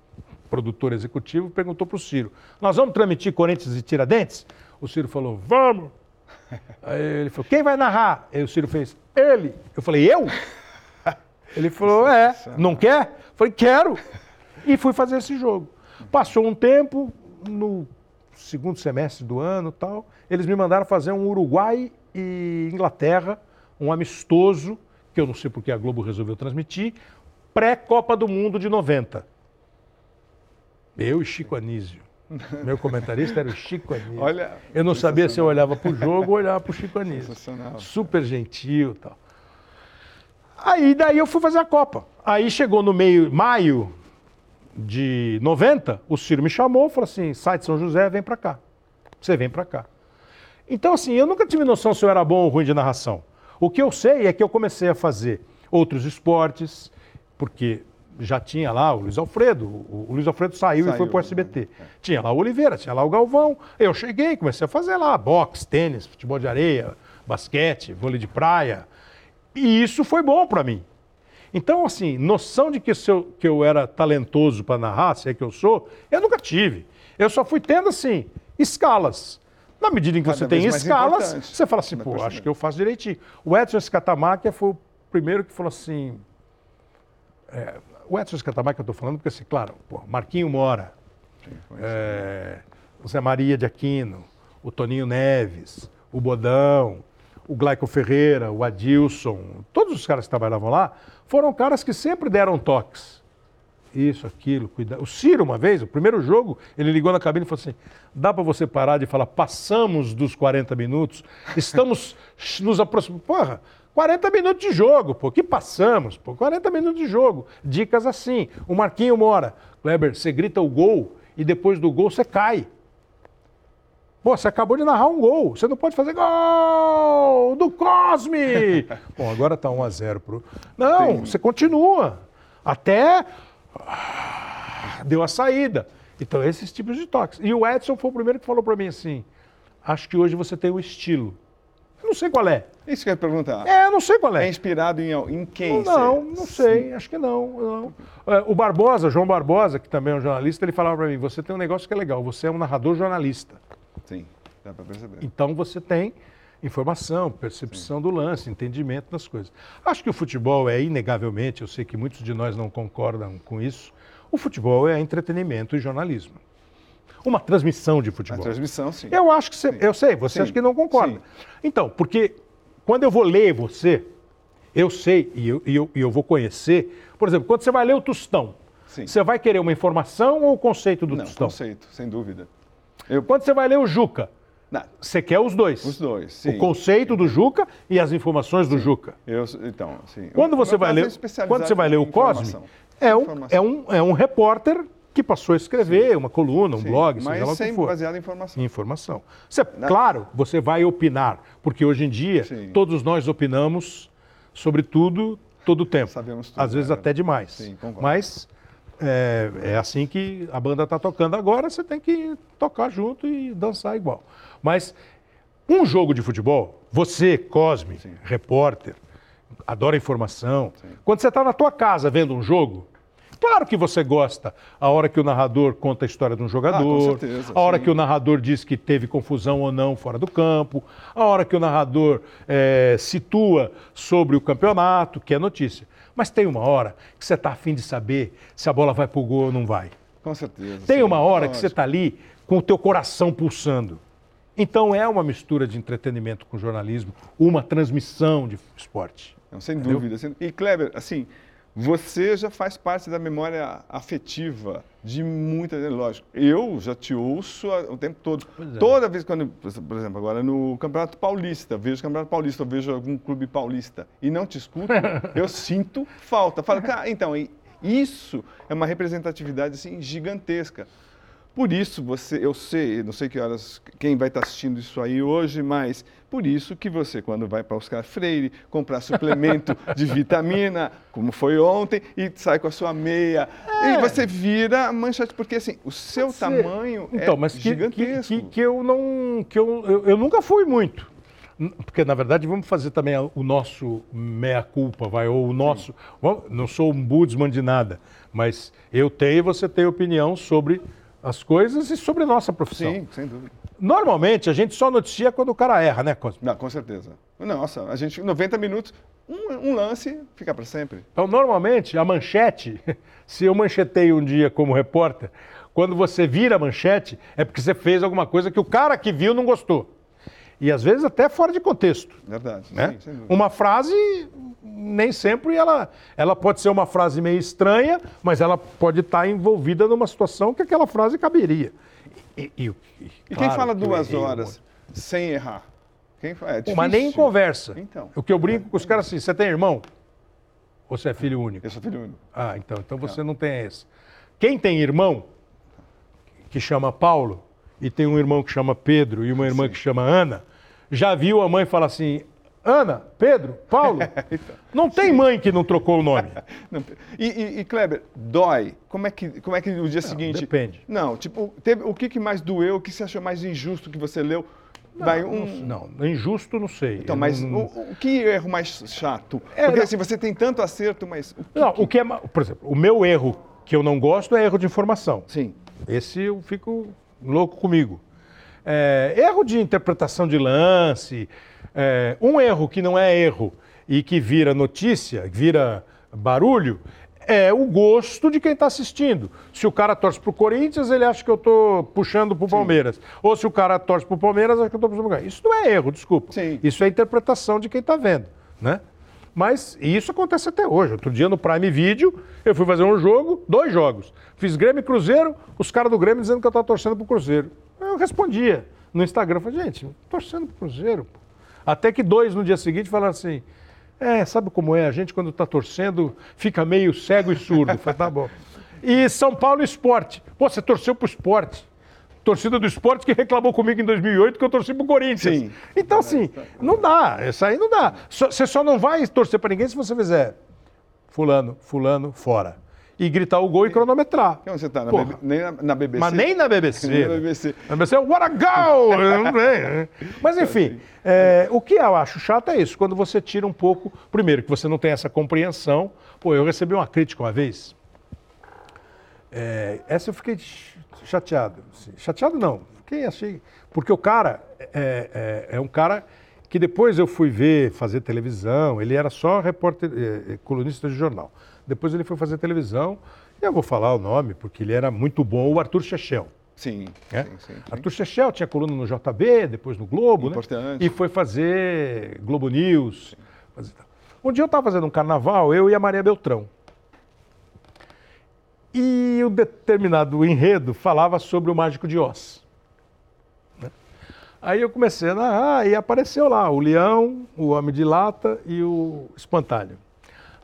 produtor executivo, perguntou para o Ciro: Nós vamos transmitir Corinthians e Tiradentes? O Ciro falou: Vamos! Aí ele falou: Quem vai narrar? Aí o Ciro fez: Ele. Eu falei: Eu? Ele falou: É, não quer? Eu falei: Quero. E fui fazer esse jogo. Passou um tempo, no segundo semestre do ano tal, eles me mandaram fazer um Uruguai e Inglaterra, um amistoso, que eu não sei porque a Globo resolveu transmitir, pré-Copa do Mundo de 90. Eu e Chico Anísio. Meu comentarista era o Chico Anísio. Olha, eu não sabia se eu olhava para o jogo ou olhava para o Chico Anísio. Super gentil e tal. Aí daí eu fui fazer a Copa. Aí chegou no meio, maio de 90, o Ciro me chamou, falou assim, sai de São José, vem para cá. Você vem para cá. Então assim, eu nunca tive noção se eu era bom ou ruim de narração. O que eu sei é que eu comecei a fazer outros esportes, porque já tinha lá o Luiz Alfredo, o, Luiz Alfredo saiu, saiu e foi para o SBT. Né? É. Tinha lá o Oliveira, tinha lá o Galvão. Eu cheguei, comecei a fazer lá boxe, tênis, futebol de areia, basquete, vôlei de praia. E isso foi bom para mim. Então, assim, noção de que, eu, que eu era talentoso para narrar, se é que eu sou, eu nunca tive. Eu só fui tendo, assim, escalas. Na medida em que Cada você tem escalas, você fala assim, pô, acho que eu faço direitinho. O Edson Escatamáquia foi o primeiro que falou assim, é, o Edson Escatamáquia eu estou falando porque, assim, claro, pô, Marquinho Mora, é, o Zé Maria de Aquino, o Toninho Neves, o Bodão, o Glaico Ferreira, o Adilson, todos os caras que trabalhavam lá, foram caras que sempre deram toques. Isso, aquilo, cuidado. O Ciro, uma vez, o primeiro jogo, ele ligou na cabine e falou assim: dá para você parar de falar, passamos dos 40 minutos, estamos nos aproximando. Porra, 40 minutos de jogo, pô, que passamos, pô, 40 minutos de jogo. Dicas assim. O Marquinho Mora, Kleber, você grita o gol e depois do gol você cai. Pô, você acabou de narrar um gol, você não pode fazer gol do Cosme. Bom, agora tá 1 a 0 pro. Não, Tem... você continua até deu a saída. Então, esses tipos de toques. E o Edson foi o primeiro que falou para mim assim: "Acho que hoje você tem o estilo sei qual é. Isso que eu ia perguntar. É, eu não sei qual é. É inspirado em, em quem? Não, não, não sei, acho que não. não. É, o Barbosa, João Barbosa, que também é um jornalista, ele falava para mim, você tem um negócio que é legal, você é um narrador jornalista. Sim, dá para perceber. Então você tem informação, percepção Sim. do lance, entendimento das coisas. Acho que o futebol é inegavelmente, eu sei que muitos de nós não concordam com isso, o futebol é entretenimento e jornalismo uma transmissão de futebol. Uma transmissão, sim. Eu acho que você, eu sei, você sim. acha que não concorda. Sim. Então, porque quando eu vou ler você, eu sei e eu, e eu, e eu vou conhecer, por exemplo, quando você vai ler o Tostão, sim. você vai querer uma informação ou o conceito do não, Tostão? conceito, sem dúvida. Eu... Quando você vai ler o Juca, não. Você quer os dois. Os dois, sim. O conceito do Juca e as informações do Juca. Eu, então, sim. Quando você vai ler, quando você vai ler o Cosme, é um, é um, é um repórter que passou a escrever Sim. uma coluna, um Sim, blog, mas seja lá sempre for. baseado em informação. Informação. Você, Claro, você vai opinar, porque hoje em dia Sim. todos nós opinamos sobre tudo, todo o tempo. Sabemos tudo. Às vezes é. até demais. Sim, mas é, é, assim que a banda está tocando agora, você tem que tocar junto e dançar igual. Mas um jogo de futebol, você, Cosme, repórter, adora informação. Quando você está na tua casa vendo um jogo, Claro que você gosta a hora que o narrador conta a história de um jogador, ah, certeza, a hora sim. que o narrador diz que teve confusão ou não fora do campo, a hora que o narrador é, situa sobre o campeonato, que é notícia. Mas tem uma hora que você está afim de saber se a bola vai para o gol ou não vai. Com certeza. Tem sim, uma hora que você está ali com o teu coração pulsando. Então é uma mistura de entretenimento com jornalismo, uma transmissão de esporte. Não, sem Entendeu? dúvida. E Kleber, assim, você já faz parte da memória afetiva de muita, lógico. Eu já te ouço o tempo todo. É. Toda vez quando, por exemplo, agora no Campeonato Paulista, vejo o Campeonato Paulista, eu vejo algum clube paulista e não te escuto, eu sinto falta. Falo, cara, então, isso é uma representatividade assim gigantesca. Por isso você, eu sei, não sei que horas quem vai estar assistindo isso aí hoje, mas por isso que você, quando vai para Oscar Freire, comprar suplemento de vitamina, como foi ontem, e sai com a sua meia, é. e você vira manchete, porque assim, o seu tamanho então, é mas que, gigantesco. Que, que, que, eu não, que eu, eu, eu nunca fui muito porque na verdade vamos fazer também o nosso meia culpa, vai ou o nosso, não sou um budisman de nada, mas eu tenho e você tem opinião sobre as coisas e sobre nossa profissão. Sim, sem dúvida. Normalmente a gente só noticia quando o cara erra, né, Cosmo? Não, com certeza. Nossa, a gente, 90 minutos, um, um lance fica para sempre. Então, normalmente, a manchete, se eu manchetei um dia como repórter, quando você vira a manchete, é porque você fez alguma coisa que o cara que viu não gostou. E às vezes até fora de contexto. Verdade. Né? Sim, uma frase, nem sempre ela, ela pode ser uma frase meio estranha, mas ela pode estar envolvida numa situação que aquela frase caberia. E, e, e, e quem fala duas horas sem errar? Quem fala? É mas nem em conversa. Então. O que eu brinco com os caras assim, você tem irmão? Ou você é filho único? Eu sou filho único. Ah, então, então você não, não tem esse. Quem tem irmão, que chama Paulo, e tem um irmão que chama Pedro e uma irmã Sim. que chama Ana, já viu a mãe falar assim: Ana, Pedro, Paulo? então, não tem sim. mãe que não trocou o nome. e, e, e, Kleber, dói? Como é que, como é que o dia não, seguinte. Depende. Não, tipo, teve, o que, que mais doeu, o que você achou mais injusto que você leu? Não, Vai um... não, não, injusto não sei. Então, mas não... o, o, que erro mais chato? É, Porque assim, você tem tanto acerto, mas. O que, não, que... o que é. Por exemplo, o meu erro que eu não gosto é erro de informação. Sim. Esse eu fico louco comigo. É, erro de interpretação de lance, é, um erro que não é erro e que vira notícia, vira barulho, é o gosto de quem está assistindo. Se o cara torce para o Corinthians, ele acha que eu estou puxando para o Palmeiras. Ou se o cara torce para o Palmeiras, acha que eu estou puxando para o Isso não é erro, desculpa. Sim. Isso é interpretação de quem está vendo. Né? Mas isso acontece até hoje. Outro dia no Prime Video, eu fui fazer um jogo, dois jogos. Fiz Grêmio e Cruzeiro, os caras do Grêmio dizendo que eu estava torcendo para o Cruzeiro. Eu respondia no Instagram, falei, gente, torcendo para o Cruzeiro. Pô. Até que dois no dia seguinte falaram assim, é, sabe como é? A gente quando está torcendo fica meio cego e surdo. falei, tá bom. E São Paulo Esporte. Pô, você torceu para o esporte torcida do esporte que reclamou comigo em 2008 que eu torci pro Corinthians. Sim. Então, assim, não dá. Isso aí não dá. Você só não vai torcer para ninguém se você fizer fulano, fulano, fora. E gritar o gol e cronometrar. Onde você tá? Na nem na, na, BBC? Mas nem na BBC. Nem na BBC. Na BBC, what a goal! Né? Mas enfim, é, o que eu acho chato é isso, quando você tira um pouco. Primeiro, que você não tem essa compreensão. Pô, eu recebi uma crítica uma vez. É, essa eu fiquei chateado. Chateado não, fiquei achei. Porque o cara é, é, é, um cara que depois eu fui ver fazer televisão, ele era só repórter, é, é, colunista de jornal. Depois ele foi fazer televisão, e eu vou falar o nome, porque ele era muito bom, o Arthur Chechel. Sim, é? sim, sim, sim, Arthur Chechel tinha coluna no JB, depois no Globo, né? Importante. né? E foi fazer Globo News. Um dia eu estava fazendo um carnaval, eu e a Maria Beltrão. E um determinado enredo falava sobre o Mágico de Oz. Né? Aí eu comecei a narrar e apareceu lá o leão, o homem de lata e o espantalho.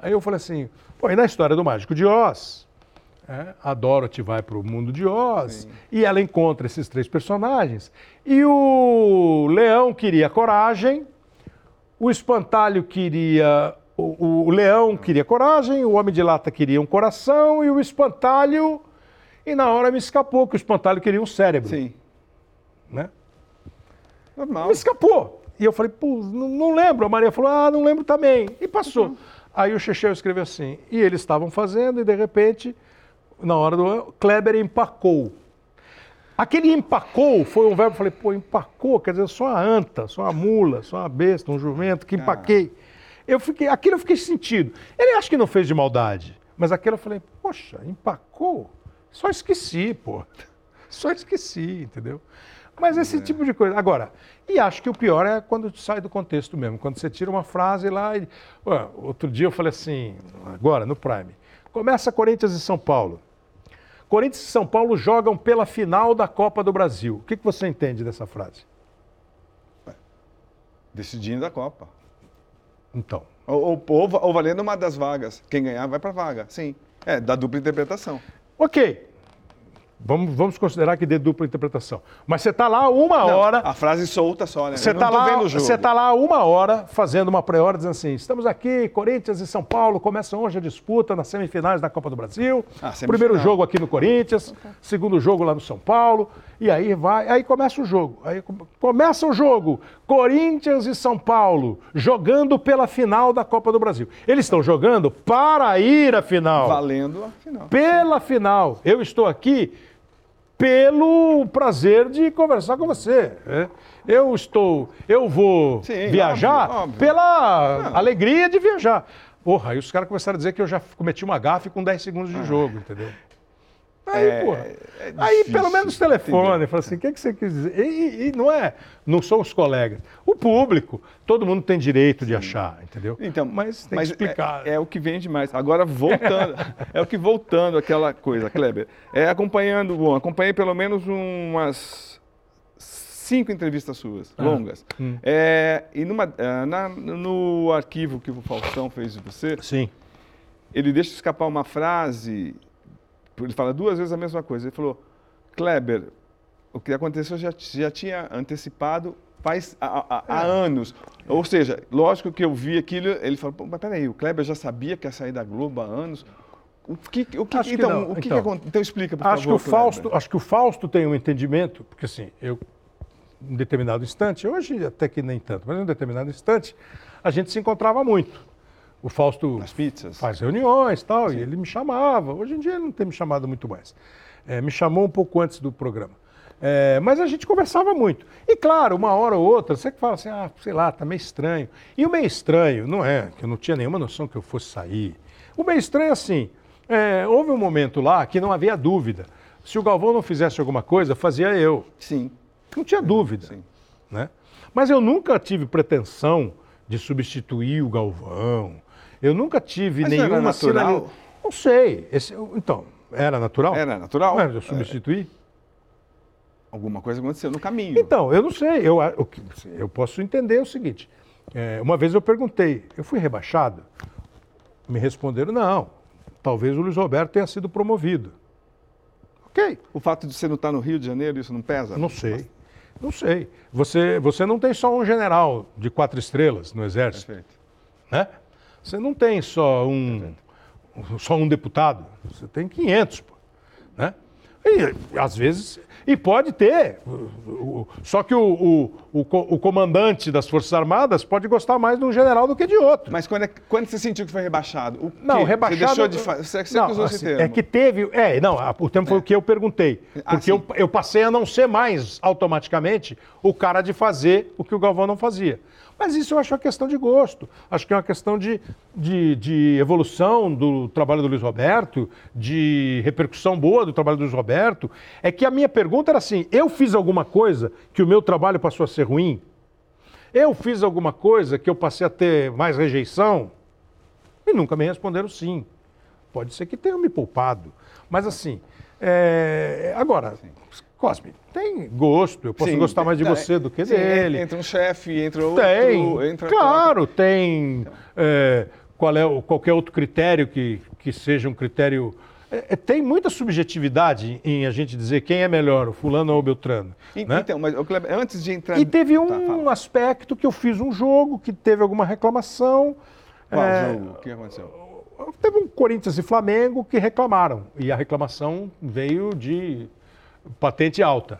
Aí eu falei assim, pô, e na história do Mágico de Oz, é, a Dorothy vai para o mundo de Oz Sim. e ela encontra esses três personagens. E o leão queria coragem, o espantalho queria o, o, leão queria coragem, o homem de lata queria um coração e o espantalho. E na hora me escapou que o espantalho queria um cérebro. Sim. Né? Normal. Me escapou. E eu falei, pô, não, não, lembro. A Maria falou, ah, não lembro também. E passou. Uhum. Aí o Chechel escreveu assim. E eles estavam fazendo e de repente, na hora do. Kleber empacou. Aquele empacou foi um verbo, eu falei, pô, empacou, quer dizer, só a anta, só a mula, só a besta, um jumento que empaquei. Ah. Eu fiquei, aquilo eu fiquei sentido. Ele acho que não fez de maldade, mas aquilo eu falei, poxa, empacou? Só esqueci, pô. Só esqueci, entendeu? Mas esse é. tipo de coisa. Agora, e acho que o pior é quando sai do contexto mesmo, quando você tira uma frase lá e. Ué, outro dia eu falei assim, agora, no Prime. Começa Corinthians e São Paulo. Corinthians e São Paulo jogam pela final da Copa do Brasil. O que, que você entende dessa frase? Decidindo a Copa. Então. Ou, ou, ou, valendo uma das vagas. Quem ganhar vai para a vaga. Sim. É, da dupla interpretação. Ok. Vamos, vamos considerar que dê dupla interpretação. Mas você está lá uma não, hora. A frase solta só, né? Você está lá, você tá lá uma hora fazendo uma pré-hora dizendo assim: estamos aqui, Corinthians e São Paulo começam hoje a disputa nas semifinais da Copa do Brasil. Ah, Primeiro jogo aqui no Corinthians, segundo jogo lá no São Paulo. E aí vai, aí começa o jogo. Aí começa o jogo. Corinthians e São Paulo jogando pela final da Copa do Brasil. Eles estão jogando para ir à final. Valendo a final. Pela final. Eu estou aqui pelo prazer de conversar com você. É. Eu estou, eu vou Sim, viajar óbvio, óbvio. pela Não. alegria de viajar. Porra, aí os caras começaram a dizer que eu já cometi uma gafe com 10 segundos de ah. jogo, entendeu? Aí, é, porra. É aí pelo menos telefone, fala assim, o que, que você quis dizer? E, e, não é, não são os colegas. O público, todo mundo tem direito de achar, entendeu? Então, mas tem mas que explicar. É, é, o que vende mais. Agora, voltando, é o que voltando aquela coisa, Kleber. É acompanhando, bom, acompanhei pelo menos umas cinco entrevistas suas, ah, longas. Hum. É, e numa, é, na, no arquivo que o Faustão fez de você, Sim. ele deixa escapar uma frase ele fala duas vezes a mesma coisa. Ele falou, Kleber, o que aconteceu já, já tinha antecipado faz há, há, é. anos. Ou seja, lógico que eu vi aquilo, ele falou, mas peraí, o Kleber já sabia que ia sair da Globo há anos. O que, o que, acho então, que o que, então, que aconteceu? Então explica, por acho favor. Que o Fausto, acho que o Fausto tem um entendimento, porque assim, eu, em determinado instante, hoje até que nem tanto, mas em um determinado instante, a gente se encontrava muito o Fausto faz reuniões tal, Sim. e ele me chamava. Hoje em dia ele não tem me chamado muito mais. É, me chamou um pouco antes do programa. É, mas a gente conversava muito. E claro, uma hora ou outra, você que fala assim, ah, sei lá, tá meio estranho. E o meio estranho, não é, que eu não tinha nenhuma noção que eu fosse sair. O meio estranho é assim, é, houve um momento lá que não havia dúvida. Se o Galvão não fizesse alguma coisa, fazia eu. Sim. Não tinha dúvida. Sim. Né? Mas eu nunca tive pretensão de substituir o Galvão, eu nunca tive Mas nenhuma era natural? Não sei. Esse, então, era natural? Era natural. Mas eu substituí? Alguma coisa aconteceu no caminho. Então, eu não sei. Eu, eu, eu posso entender o seguinte. É, uma vez eu perguntei, eu fui rebaixado? Me responderam, não. Talvez o Luiz Roberto tenha sido promovido. Ok. O fato de você não estar no Rio de Janeiro, isso não pesa? Não sei. Não sei. Você, você não tem só um general de quatro estrelas no Exército. Perfeito. Né? Você não tem só um, só um deputado, você tem 500, pô, né? E, às vezes, e pode ter, só que o, o, o, comandante das Forças Armadas pode gostar mais de um general do que de outro. Mas quando, é, quando você sentiu que foi rebaixado? O não, rebaixado. Você deixou de fazer. Você, não, assim, É que teve. É, não, o tempo foi o que eu perguntei. Ah, porque eu, eu passei a não ser mais automaticamente o cara de fazer o que o Galvão não fazia. Mas isso eu acho uma questão de gosto. Acho que é uma questão de, de, de, evolução do trabalho do Luiz Roberto, de repercussão boa do trabalho do Luiz Roberto. É que a minha pergunta era assim: eu fiz alguma coisa que o meu trabalho passou a ser ruim? Eu fiz alguma coisa que eu passei a ter mais rejeição? E nunca me responderam sim. Pode ser que tenham me poupado. Mas assim, é... agora, Cosme, tem gosto. Eu posso Sim, gostar mais de você do que Sim, dele. Entra um chefe, entra outro. Tem, entra claro, tem. É, qual é, qualquer outro critério que, que seja um critério. É, é, tem muita subjetividade em a gente dizer quem é melhor, o fulano ou o Beltrano. E, né? Então, mas antes de entrar. E teve um tá, aspecto que eu fiz um jogo que teve alguma reclamação. Qual é, jogo? O que aconteceu? Teve um Corinthians e Flamengo que reclamaram. E a reclamação veio de patente alta.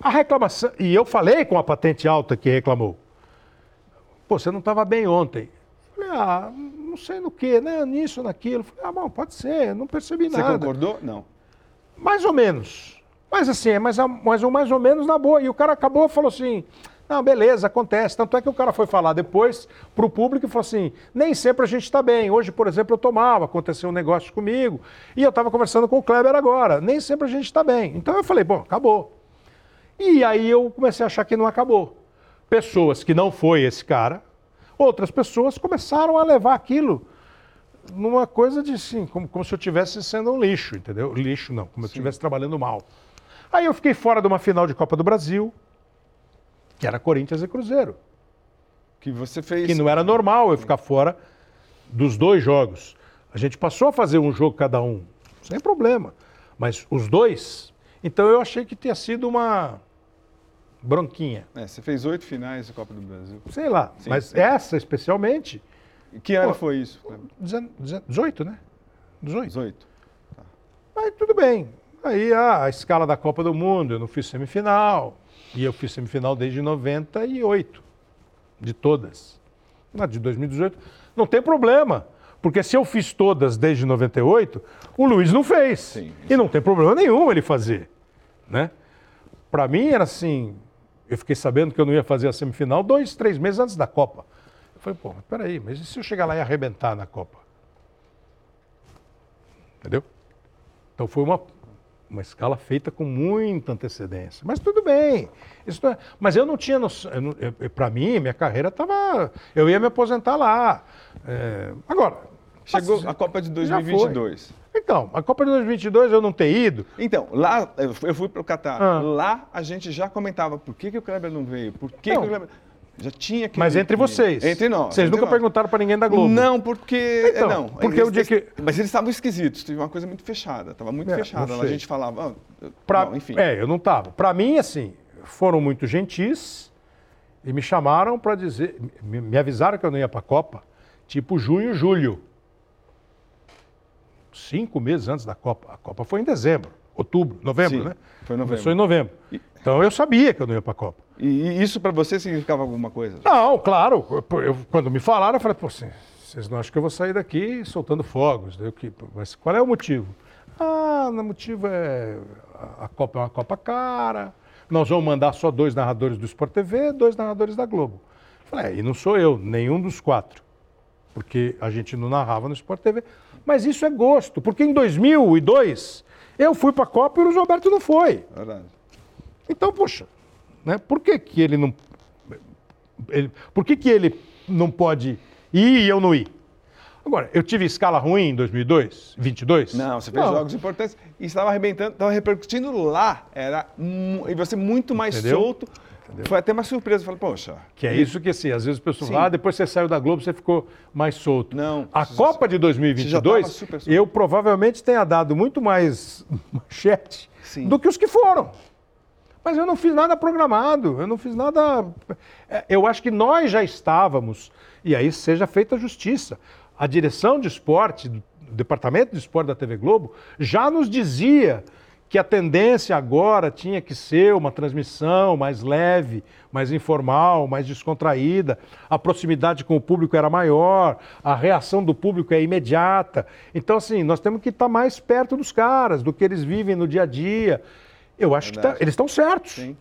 A reclamação, e eu falei com a patente alta que reclamou. Pô, você não estava bem ontem. Falei, ah, não sei no que, né? Nisso, naquilo. Falei, ah, bom, pode ser, não percebi você nada. Você concordou? Não. Mais ou menos. Mas assim, é mais, mais, mais ou menos na boa. E o cara acabou e falou assim: não, beleza, acontece. Tanto é que o cara foi falar depois para o público e falou assim: nem sempre a gente está bem. Hoje, por exemplo, eu tomava, aconteceu um negócio comigo e eu estava conversando com o Kleber agora. Nem sempre a gente está bem. Então eu falei: bom, acabou. E aí eu comecei a achar que não acabou. Pessoas que não foi esse cara, outras pessoas começaram a levar aquilo numa coisa de assim, como, como se eu estivesse sendo um lixo, entendeu? Lixo não, como se eu estivesse trabalhando mal. Aí eu fiquei fora de uma final de Copa do Brasil, que era Corinthians e Cruzeiro. Que você fez. Que não era normal eu ficar fora dos dois jogos. A gente passou a fazer um jogo cada um, sem problema. Mas os dois, então eu achei que tinha sido uma bronquinha. É, você fez oito finais da Copa do Brasil. Sei lá, Sim, mas sim. essa especialmente, Que ano Pô, foi isso? 18, né? 18. 18. Aí tudo bem. Aí a, a escala da Copa do Mundo, eu não fiz semifinal. E eu fiz semifinal desde 98. De todas. Na de 2018. Não tem problema. Porque se eu fiz todas desde 98, o Luiz não fez. Sim. E não tem problema nenhum ele fazer. Né? Para mim era assim. Eu fiquei sabendo que eu não ia fazer a semifinal dois, três meses antes da Copa. Eu falei, pô, mas peraí, mas e se eu chegar lá e arrebentar na Copa? Entendeu? Então foi uma, uma escala feita com muita antecedência. Mas tudo bem. Isso é- mas eu não tinha noção. Para mim, minha carreira estava. Eu ia me aposentar lá. É, agora. Chegou a Copa de já foi. 2022. Então, a Copa de 2022 eu não ter ido. Então, lá, eu fui- eu fui para o Catar. Ah. Lá a gente já comentava por que, que o Kleber não veio, por que, Não. que o Kleber. Já tinha que. Mas entre vocês. Entre nós. Vocês entre nunca nós. perguntaram para ninguém da Globo. Não, porque. Então, não, porque eles- o dia que- Mas eles estavam esquisitos, teve uma coisa muito fechada, estava muito É, fechada. a gente falava. ah, Pra, não, enfim. É, eu não estava. Para mim, assim, foram muito gentis e me chamaram para dizer, me, me avisaram que eu não ia para a Copa, tipo junho, julho. Cinco meses antes da Copa. A Copa foi em dezembro, outubro, novembro, Sim, né? foi em novembro. Começou em novembro. Então eu sabia que eu não ia para a Copa. E, isso para você significava alguma coisa? Não, claro. eu- eu- quando me falaram, eu falei, pô, vocês não acham que eu vou sair daqui soltando fogos? Eu, que, mas qual é o motivo? Ah, o motivo é a, a Copa é uma Copa cara. Nós vamos mandar só dois narradores do Sport TV, dois narradores da Globo. Eu falei, é, e não sou eu, nenhum dos quatro. Porque a gente não narrava no Sport TV. Mas isso é gosto, porque em 2002 eu fui para a Copa e o Luiz Roberto não foi. Verdade. Então, poxa, né? por que, que ele não. ele- por que, que ele não pode ir e eu não ir? Agora, eu tive escala ruim em 2002, 22? Não, você fez Não. jogos importantes e estava arrebentando, estava repercutindo lá. Era e você muito mais Entendeu? solto. Foi até uma surpresa. Falei, poxa. Que é isso que, assim, às vezes as pessoas falam, ah, depois você saiu da Globo, você ficou mais solto. Não, A você- Copa de você já 2022, tava super solto. eu provavelmente tenha dado muito mais manchete Sim. do que os que foram. Mas eu não fiz nada programado, eu não fiz nada. É, Eu acho que nós já estávamos, e aí seja feita a justiça. A direção de esporte, do departamento de esporte da TV Globo, já nos dizia que a tendência agora tinha que ser uma transmissão mais leve, mais informal, mais descontraída, a proximidade com o público era maior, a reação do público é imediata. Então, assim, nós temos que estar mais perto dos caras, do que eles vivem no dia a dia. Eu acho que tá- eles estão certos. Sim.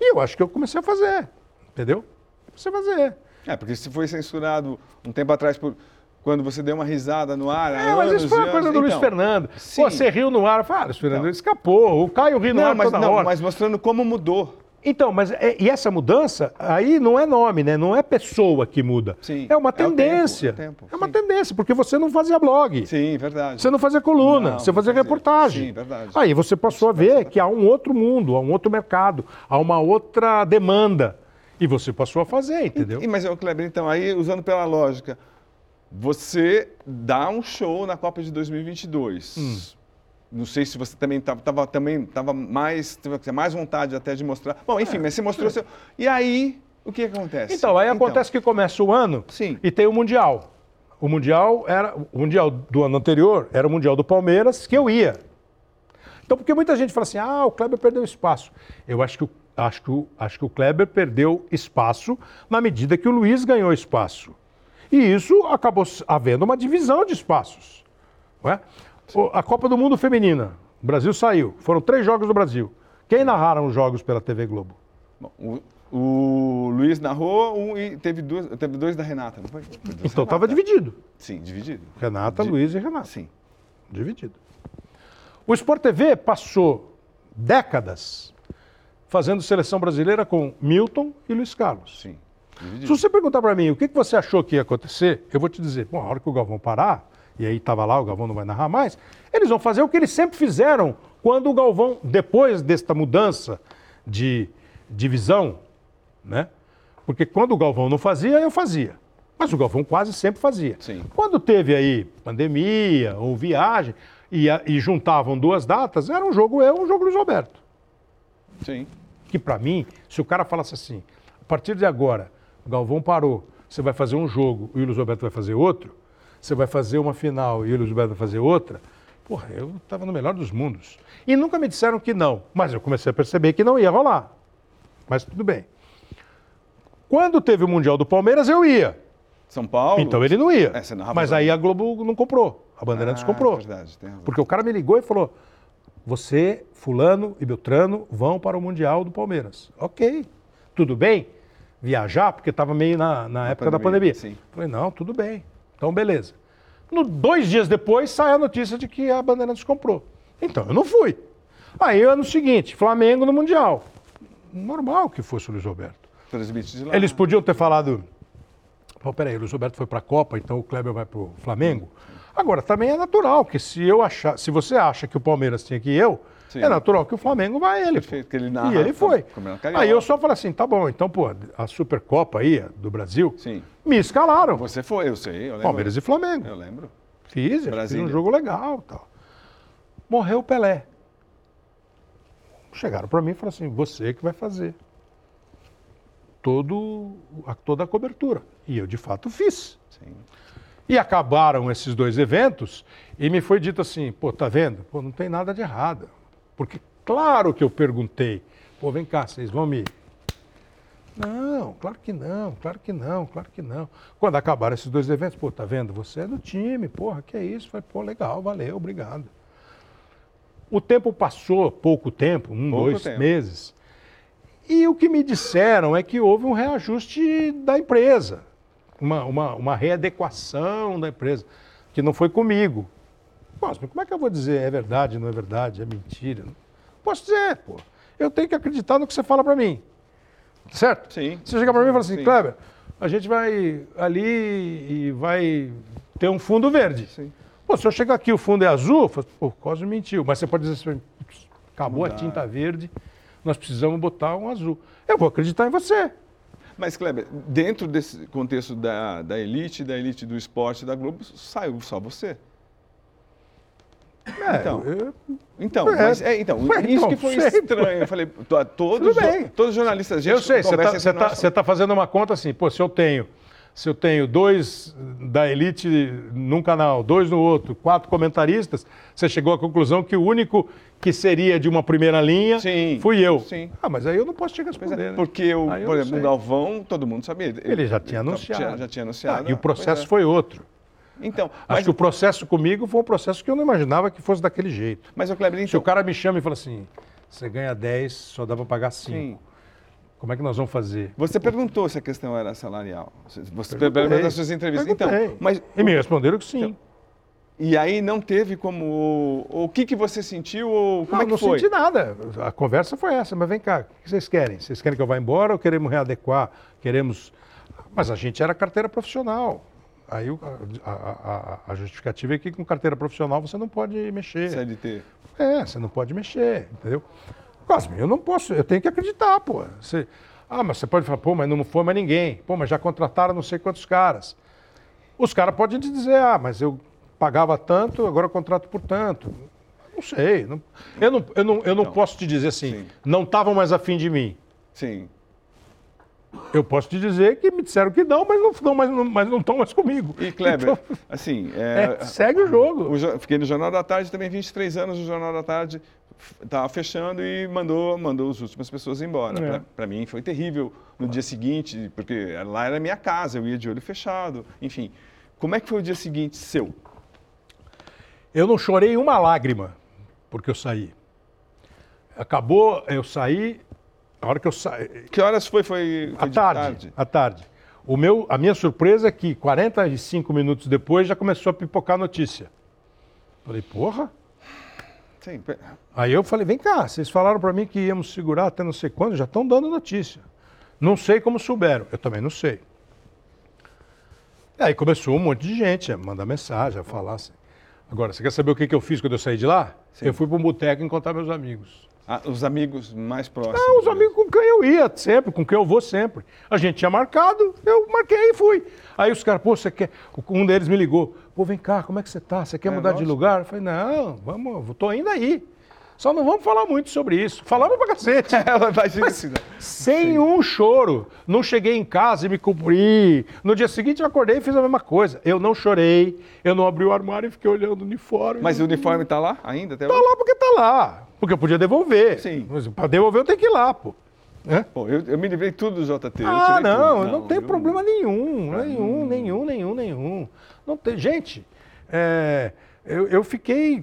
E eu acho que eu comecei a fazer, entendeu? Comecei a fazer. É, porque se foi censurado um tempo atrás por quando você deu uma risada no ar. É, mas isso foi uma coisa do Luiz Então, Fernando. sim. Pô, você riu no ar. Falei, ah, Luiz Fernando, Não. escapou. O Caio riu no Não, ar mas, toda não, hora. mas mostrando como mudou. Então, mas é- e essa mudança aí não é nome, né? Não é pessoa que muda. Sim, É uma é tempo, tendência. é o tempo, É uma tendência, porque você não fazia blog. Sim, verdade. Você não fazia coluna, Não, você fazia reportagem. Sim, verdade. Aí você passou a ver que há um outro mundo, há um outro mercado, há uma outra demanda. E você passou a fazer, entendeu? E, mas, Kleber, então, aí, usando pela lógica, você dá um show na Copa de 2022. Hum. Não sei se você também estava também tava mais, teve mais vontade até de mostrar. Bom, enfim, mas você mostrou seu... E aí, o que acontece? É. Então, aí acontece que começa o ano Sim. e tem o Mundial. O Mundial era. O Mundial do ano anterior era o Mundial do Palmeiras, que eu ia. Então, porque muita gente fala assim, ah, o Kleber perdeu espaço. Eu acho que, o- acho que, acho que o Kleber perdeu espaço na medida que o Luiz ganhou espaço. E isso acabou havendo uma divisão de espaços. não é? O- A Copa do Mundo Feminina. O Brasil saiu. Foram três jogos do Brasil. Quem narraram os jogos pela TV Globo? Bom, o, o Luiz narrou um, e teve, duas, teve dois da Renata, não foi? Foi Então estava dividido. Sim, dividido. Renata, Di- Luiz e Renata. Sim. Dividido. O Sport TV passou décadas fazendo seleção brasileira com Milton e Luiz Carlos. Sim. Se Dividido. você perguntar para mim o que, que você achou que ia acontecer, eu vou te dizer, bom, a hora que o Galvão parar, e aí estava lá, o Galvão não vai narrar mais, eles vão fazer o que eles sempre fizeram quando o Galvão, depois desta mudança de divisão, né? Porque quando o Galvão não fazia, eu fazia. Mas o Galvão quase sempre fazia. Sim. Quando teve aí pandemia ou viagem e, e juntavam duas datas, era um jogo eu, um jogo Luiz Roberto Sim. que para mim, se o cara falasse assim, a partir de agora, o Galvão parou, você vai fazer um jogo e o Luiz Roberto vai fazer outro, você vai fazer uma final e o Luiz Roberto vai fazer outra, porra, eu estava no melhor dos mundos. E nunca me disseram que não, mas eu comecei a perceber que não ia rolar. Mas tudo bem. Quando teve o Mundial do Palmeiras, eu ia. São Paulo. Então ele não ia. É, mas aí a Globo não comprou. A Bandeirantes Ah, comprou. verdade. Porque o cara me ligou e falou: Você, Fulano e Beltrano vão para o Mundial do Palmeiras. Ok. Tudo bem? Viajar, porque estava meio na, na época da pandemia, pandemia. sim. Falei: Não, tudo bem. Então, beleza. No, dois dias depois sai a notícia de que a Bandeirantes comprou. Então eu não fui. Aí, ano seguinte, Flamengo no Mundial. Normal que fosse o Luiz Roberto. Transmite de lá. Eles podiam ter falado, pô, peraí, o Luiz Roberto foi para a Copa, então o Kleber vai para o Flamengo. Agora, também é natural, que se eu achar, se você acha que o Palmeiras tinha que ir eu, Sim. é natural que o Flamengo vai ele. Perfeito, que ele narra e ele foi. Aí eu só falei assim, tá bom, então, pô, a Supercopa aí, do Brasil, Sim. me escalaram. Você foi, eu sei. Eu lembro. Palmeiras e Flamengo. Eu lembro. Fiz, eu fiz um jogo legal tal. Morreu o Pelé. Chegaram para mim e falaram assim, você que vai fazer todo, a, toda a cobertura. E eu, de fato, fiz. Sim. E acabaram esses dois eventos e me foi dito assim, pô, tá vendo? Pô, não tem nada de errado. Porque claro que eu perguntei, pô, vem cá, vocês vão me... Não, claro que não, claro que não, claro que não. Quando acabaram esses dois eventos, pô, tá vendo? Você é do time, porra, que é isso? Falei, pô, legal, valeu, obrigado. O tempo passou, pouco tempo, um, Pouco dois tempo. meses. E o que me disseram é que houve um reajuste da empresa, uma, uma, uma readequação da empresa, que não foi comigo. Mas como é que eu vou dizer é verdade, não é verdade, é mentira? Posso dizer, pô. Eu tenho que acreditar no que você fala para mim. Certo? Sim. Você chega para mim e fala assim, Sim. Kleber, a gente vai ali e vai ter um fundo verde. Sim. Pô, se eu chegar aqui e o fundo é azul, eu falo, pô, Cosme mentiu. Mas você pode dizer assim, "Putz, acabou a tinta verde, nós precisamos botar um azul. Eu vou acreditar em você. Mas, Kleber, dentro desse contexto da, da elite, da elite do esporte da Globo, saiu só você. É, Então. eu- Então, É. mas, é, então, Ué, isso então, que foi sei, estranho. Eu falei, to- todos, todos os jornalistas, eu sei, você está nós, tá, tá fazendo uma conta assim, pô, se eu tenho, se eu tenho dois da elite num canal, dois no outro, quatro comentaristas, você chegou à conclusão que o único que seria de uma primeira linha Sim, fui eu. sim. Ah, mas aí eu não posso te Pois responder. é, né? porque, Aí eu por não exemplo, o. Galvão, todo mundo sabia. Ele já tinha Então, anunciado. Já, já tinha anunciado. Ah, e o Pois processo é. foi outro. Então, Acho mas, que o processo comigo foi um processo que eu não imaginava que fosse daquele jeito. mas o Kleber, Se então, o cara me chama e fala assim, você ganha 10, só dá para pagar 5. sim. Como é que nós vamos fazer? Você perguntou se a questão era salarial. Você perguntou nas suas entrevistas. Então, mas E me responderam que sim. e aí não teve como o que que você sentiu ou como não, é que não foi? senti nada. A conversa foi essa, mas vem cá, o que vocês querem? Vocês querem que eu vá embora ou queremos readequar? Queremos. Mas a gente era carteira profissional. Aí a, a- a- justificativa é que com carteira profissional você não pode mexer. CLT. É, você não pode mexer, entendeu? Cosme, eu não posso, eu tenho que acreditar, pô. Você, ah, mas você pode falar, pô, mas não foi mais ninguém. Pô, mas já contrataram não sei quantos caras. Os caras podem te dizer, ah, mas eu pagava tanto, agora eu contrato por tanto. Não sei. não- eu não, eu não, eu não Então, posso te dizer assim, sim. não estavam mais afim de mim. Sim. Eu posso te dizer que me disseram que não, mas não estão mais, não- mas não mais comigo. E Kleber, Então, assim, é, é, segue o jogo. o fiquei no Jornal da Tarde também 23 anos no Jornal da Tarde, estava fechando e mandou mandou as últimas pessoas embora. É. Para mim foi terrível no dia seguinte, porque lá era minha casa, eu ia de olho fechado, enfim. Como é que foi o dia seguinte seu? Eu não chorei uma lágrima porque eu saí. Acabou, eu saí, a hora que eu saí, Que horas foi? Foi, foi à de tarde, à tarde. O meu, a minha surpresa é que 45 minutos depois já começou a pipocar a notícia. Falei, porra, Sim. Aí eu falei, vem cá, vocês falaram para mim que íamos segurar até não sei quando, já estão dando notícia. Não sei como souberam, eu também não sei. Aí começou um monte de gente a mandar mensagem, a falar assim. Agora, você quer saber o que, que eu fiz quando eu saí de lá? Sim. Eu fui para um boteco encontrar meus amigos. Ah, os amigos mais próximos. Ah, os amigos com quem eu ia sempre, com quem eu vou sempre. A gente tinha marcado, eu marquei e fui. Aí os caras, pô, você quer. Um deles me ligou, pô, vem cá, como é que você tá? Você quer É, mudar de lógico. lugar? Eu falei, não, vamos, tô indo aí. Só não vamos falar muito sobre isso. Falamos pra cacete. Ela imagina assim, né? Sem um choro. Não cheguei em casa e me cumpri. No dia seguinte eu acordei e fiz a mesma coisa. Eu não chorei, eu não abri o armário e fiquei olhando o uniforme. Mas o uniforme tá lá ainda até Tá hoje? lá porque tá lá. Porque eu podia devolver. Sim. Mas pra devolver eu tenho que ir lá, pô. Pô, eu, eu me livrei tudo do JT. Ah, não, tudo. não, tem eu- problema nenhum, nenhum, nenhum, nenhum, nenhum. Não tem, gente, é, eu, eu fiquei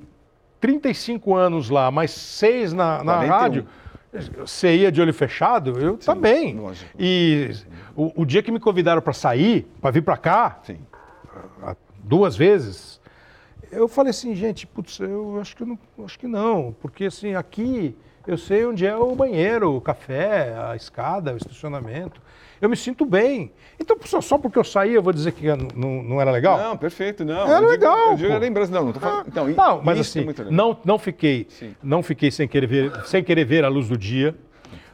35 anos lá, mais seis na, na 41. rádio. Você ia de olho fechado, eu também. lógico. E o, o dia que me convidaram para sair, para vir para cá, Sim. duas vezes, eu falei assim, gente, putz, eu acho que eu não, acho que não, porque assim, aqui eu sei onde é o banheiro, o café, a escada, o estacionamento. Eu me sinto bem. Então, só, porque eu saí, eu vou dizer que não, não era legal? Não, perfeito, não. Era eu digo, legal, Eu digo pô. a lembrança, não, não tô falando. Então, i- não, mas é assim, legal. não, não fiquei, Sim. não fiquei sem querer ver, sem querer ver a luz do dia.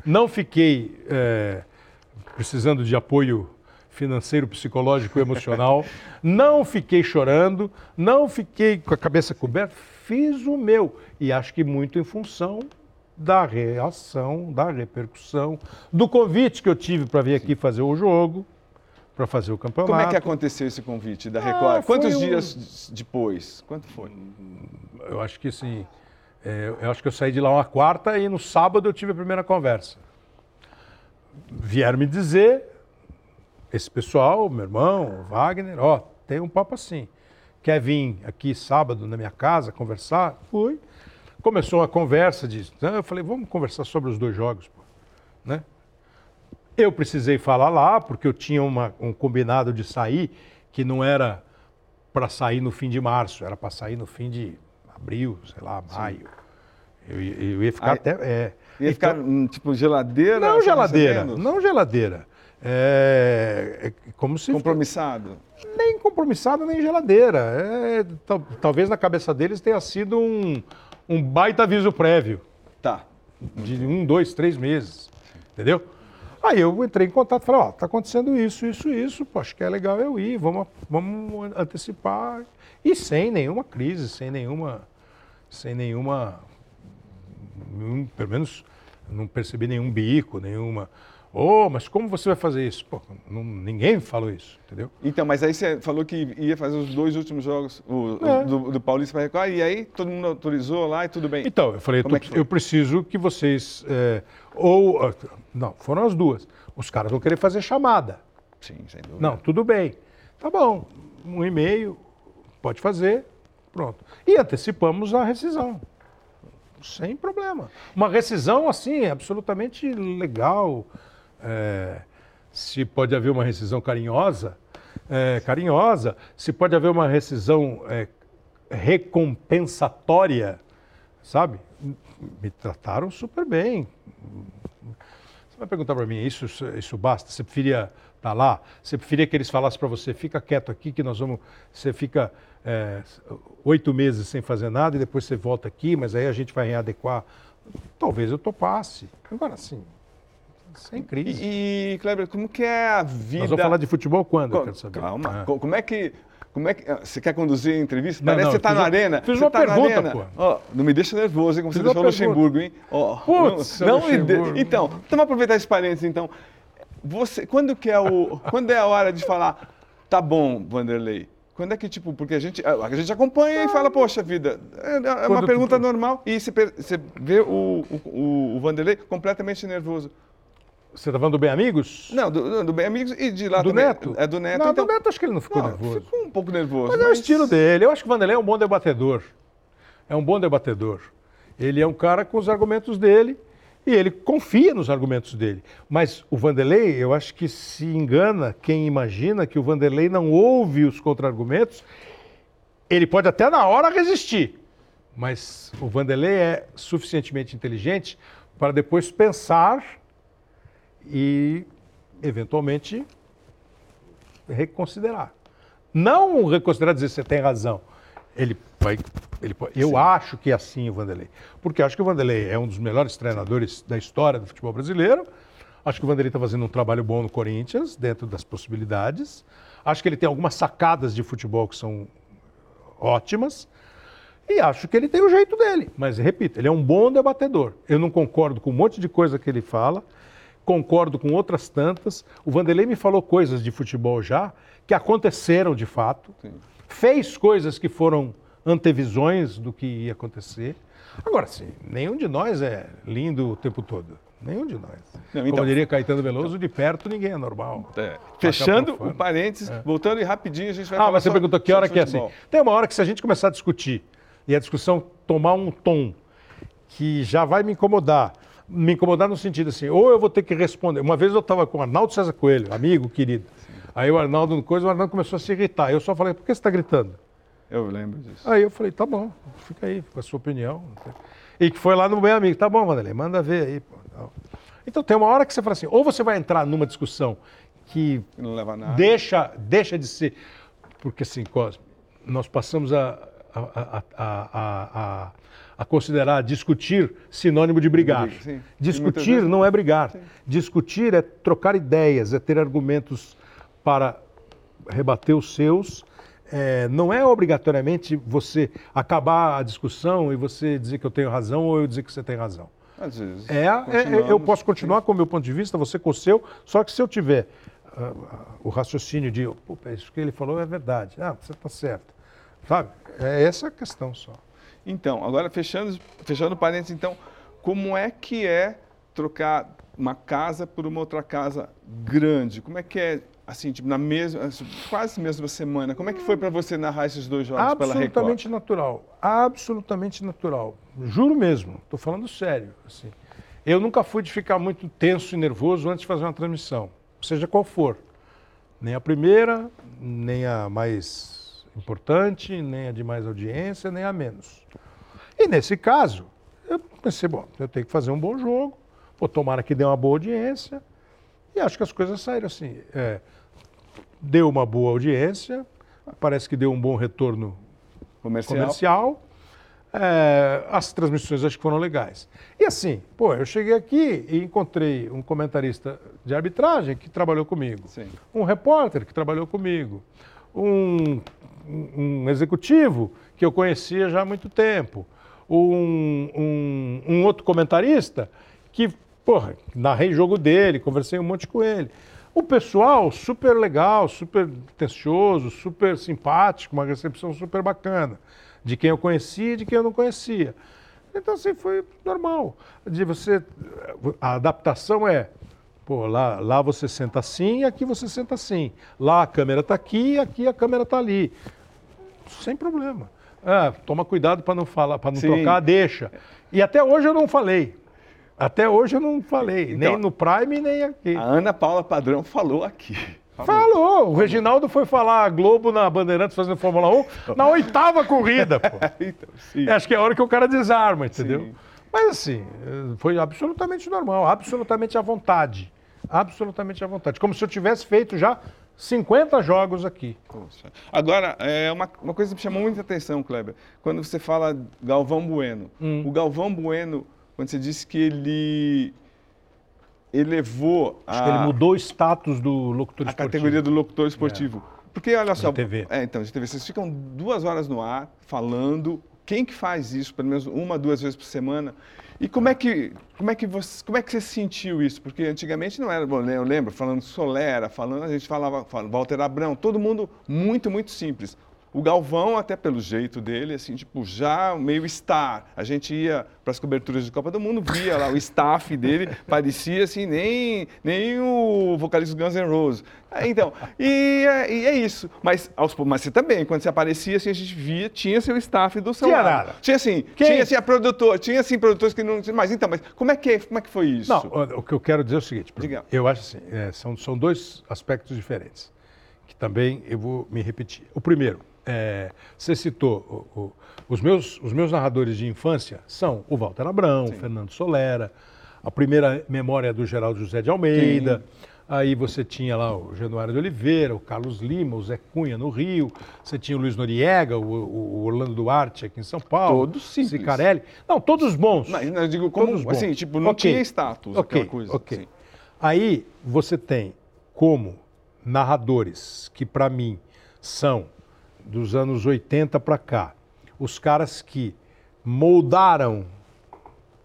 Não fiquei é, precisando de apoio financeiro, psicológico, emocional. não fiquei chorando, não fiquei com a cabeça coberta. Fiz o meu e acho que muito em função da reação, da repercussão, do convite que eu tive para vir aqui fazer o jogo, para fazer o campeonato. Como é que aconteceu esse convite da Ah, Record? foi Quantos um- dias depois? Quanto foi? Eu acho que assim, é, eu acho que eu saí de lá uma quarta e no sábado eu tive a primeira conversa. Vieram me dizer, esse pessoal, meu irmão, Wagner, ó, tem um papo assim. Quer vir aqui sábado na minha casa conversar? Fui. Começou uma conversa de. Eu falei, vamos conversar sobre os dois jogos, pô. Né? Eu precisei falar lá, porque eu tinha uma- um combinado de sair que não era para sair no fim de março, era para sair no fim de abril, sei lá, maio. Eu, ia- eu ia ficar Aí- até. É, Ia ficar, Então- hum, tipo, geladeira? não só geladeira, não geladeira. É, é como se Compromissado. nem compromissado nem geladeira. É, tal- talvez na cabeça deles tenha sido um, um baita aviso prévio Tá. de um, dois, três meses, entendeu? Aí eu entrei em contato e falei, ó, tá acontecendo isso, isso, isso, pô, acho que é legal eu ir, vamos, vamos antecipar. E sem nenhuma crise, sem nenhuma, sem nenhuma, nenhum- pelo menos não percebi nenhum bico, nenhuma, ô, mas como você vai fazer isso? Pô, não- ninguém falou isso, entendeu? Então, mas aí você falou que ia fazer os dois últimos jogos o- É. do, do Paulista para Record, e aí todo mundo autorizou lá e tudo bem. Então, eu falei, tô- é eu preciso que vocês. é, ou. ah, Não, foram as duas. Os caras vão querer fazer chamada. Sim, sem dúvida. Não, tudo bem. Tá bom, um e-mail, pode fazer, pronto. E antecipamos a rescisão. Sem problema. Uma rescisão, assim, absolutamente legal. É, se pode haver uma rescisão carinhosa, é, carinhosa. Se pode haver uma rescisão é, recompensatória, sabe? Me trataram super bem. Você vai perguntar para mim, isso, isso basta? Você preferia estar lá? Você preferia que eles falassem para você, fica quieto aqui que nós vamos... Você fica é, oito meses sem fazer nada e depois você volta aqui, mas aí a gente vai readequar. Talvez eu topasse. Agora, assim, sem crise. E, e, Kleber, como que é a vida... Nós vamos falar de futebol quando, eu quero saber. Calma. Ah. Co- Como é que... Como é que, ah, você quer conduzir a entrevista? Não, Parece não, que você está na arena. fiz Você uma tá na pergunta, arena. pô. Ó, não me deixa nervoso, hein, como Fiz você deixou o. Luxemburgo, hein? Ó, Putz, não, não me de- Luxemburgo. Então, vamos aproveitar esse parênteses, então. Você, quando que é o... quando é a hora de falar, tá bom, Vanderlei? Quando é que, tipo, porque a gente, a gente acompanha e fala, poxa vida, é, é uma Quando tu- pergunta normal. E você, você vê o, o, o Vanderlei completamente nervoso. Você está falando do Bem Amigos? Não, do, do- Bem Amigos e de lá do também. Neto? É do Neto, Não, então. do Neto acho que ele não ficou Não, nervoso. ficou um pouco nervoso. Mas é o estilo dele. Eu acho que o Vanderlei é um bom debatedor. É um bom debatedor. Ele é um cara com os argumentos dele e ele confia nos argumentos dele. Mas o Vanderlei, eu acho que se engana quem imagina que o Vanderlei não ouve os contra-argumentos. Ele pode até na hora resistir, Mas o Vanderlei é suficientemente inteligente para depois pensar e, eventualmente, reconsiderar. Não reconsiderar dizer você tem razão. Ele vai. Ele, eu Sim. acho que é assim o Vanderlei. Porque acho que o Vanderlei é um dos melhores treinadores da história do futebol brasileiro. Acho que o Vanderlei está fazendo um trabalho bom no Corinthians, dentro das possibilidades. Acho que ele tem algumas sacadas de futebol que são ótimas. E acho que ele tem o jeito dele. Mas, repito, ele é um bom debatedor. Eu não concordo com um monte de coisa que ele fala, concordo com outras tantas. O Vanderlei me falou coisas de futebol já que aconteceram de fato. Sim. Fez coisas que foram antevisões do que ia acontecer. Agora, sim, nenhum de nós é lindo o tempo todo. Nenhum de nós. Não, então, Como diria Caetano Veloso, de perto ninguém é normal. É. Fechando o parênteses, é. voltando e rapidinho a gente vai ah. Ah, mas você perguntou que hora que é assim. Tem uma hora que se a gente começar a discutir e a discussão tomar um tom que já vai me incomodar, me incomodar no sentido assim, ou eu vou ter que responder. Uma vez eu estava com o Arnaldo César Coelho, amigo querido. Sim. Aí o Arnaldo, coisa, o Arnaldo começou a se irritar. Eu só falei, por que você está gritando? Eu lembro disso. Aí eu falei, tá bom, fica aí, com a sua opinião. E que foi lá no meu amigo, tá bom, Vanderlei, manda ver aí. Então tem uma hora que você fala assim, ou você vai entrar numa discussão que não leva a nada. Deixa, deixa de ser. Porque assim, Cosme, nós passamos a, a, a, a, considerar discutir sinônimo de brigar. Sim. Discutir vezes... não é brigar. Sim. Discutir é trocar ideias, é ter argumentos para rebater os seus. É, não é obrigatoriamente você acabar a discussão e você dizer que eu tenho razão ou eu dizer que você tem razão. Às vezes. É, é eu posso continuar sim. com o meu ponto de vista, você com o seu, só que se eu tiver uh, o raciocínio de, isso que ele falou é verdade, ah, você está certo. Sabe? É essa a questão só. Então, agora fechando, fechando parênteses, então, como é que é trocar uma casa por uma outra casa grande? Como é que é, assim, tipo, na mesma, quase mesma semana? Como é que foi para você narrar esses dois jogos pela Record? Absolutamente natural. Absolutamente natural. Juro mesmo. Estou falando sério. Assim. Eu nunca fui de ficar muito tenso e nervoso antes de fazer uma transmissão, seja qual for. Nem a primeira, nem a mais importante, nem a de mais audiência, nem a menos. E nesse caso, eu pensei, bom, eu tenho que fazer um bom jogo, vou tomara que dê uma boa audiência, e acho que as coisas saíram assim. É, deu uma boa audiência, parece que deu um bom retorno comercial. comercial. É, as transmissões acho que foram legais. E assim, pô, eu cheguei aqui e encontrei um comentarista de arbitragem que trabalhou comigo, Sim. um repórter que trabalhou comigo, um um executivo que eu conhecia já há muito tempo, um, um, um outro comentarista que, porra, narrei jogo dele, conversei um monte com ele. O pessoal super legal, super tencioso, super simpático, uma recepção super bacana, de quem eu conhecia e de quem eu não conhecia. Então, assim, foi normal. De você, a adaptação é, pô, lá, lá você senta assim e aqui você senta assim. Lá a câmera está aqui e aqui a câmera está ali sem problema. Ah, toma cuidado para não falar, para não Sim. trocar, deixa. E até hoje eu não falei. Até hoje eu não falei, então, nem no Prime, nem aqui. A Ana Paula Padrão falou aqui. Falou. falou. O Reginaldo foi falar a Globo na Bandeirantes fazendo Fórmula 1 na oitava corrida, pô. então, é, Acho que é a hora que o cara desarma, entendeu? Sim. Mas assim, foi absolutamente normal, absolutamente à vontade. Absolutamente à vontade. Como se eu tivesse feito já 50 jogos aqui. Poxa. Agora, é uma, uma coisa que me chamou muita atenção, Kleber, quando você fala Galvão Bueno. Hum. O Galvão Bueno, quando você disse que ele elevou Acho a... que ele mudou o status do locutor a esportivo. A categoria do locutor esportivo. É. Porque, olha só... De TV. É, então, de TV. Vocês ficam duas horas no ar, falando. Quem que faz isso, pelo menos uma, duas vezes por semana? E como é que, como é que, você, como é que você sentiu isso? Porque antigamente não era, bom, eu lembro, falando Solera, falando, a gente falava, falava Walter Abrão, todo mundo muito, muito simples. O Galvão, até pelo jeito dele, assim, tipo, já meio star. A gente ia para as coberturas de Copa do Mundo, via lá o staff dele, parecia assim, nem, nem o vocalista Guns N' Roses. É, então, e é, e é, isso. Mas, aos, mas você também, quando você aparecia, assim, a gente via, tinha seu staff do seu tinha lado. Nada. Tinha assim, Quem? tinha assim, a produtor, tinha assim, produtores que não. Mas então, mas como é que, como é que foi isso? Não, o, o que eu quero dizer é o seguinte, Diga. eu acho assim, é, são, são dois aspectos diferentes, que também eu vou me repetir. O primeiro, é, você citou, o, o, os, meus, os meus narradores de infância são o Walter Abrão, o Fernando Solera, a primeira memória do Geraldo José de Almeida. Sim. Aí você tinha lá o Januário de Oliveira, o Carlos Lima, o Zé Cunha no Rio, você tinha o Luiz Noriega, o, o Orlando Duarte aqui em São Paulo. Todos simples. Cicarelli. Não, todos bons. Não, eu digo como, todos bons. assim, tipo, não okay. tinha status, okay. aquela coisa. Ok, assim. Aí você tem como narradores que para mim são dos anos 80 para cá, os caras que moldaram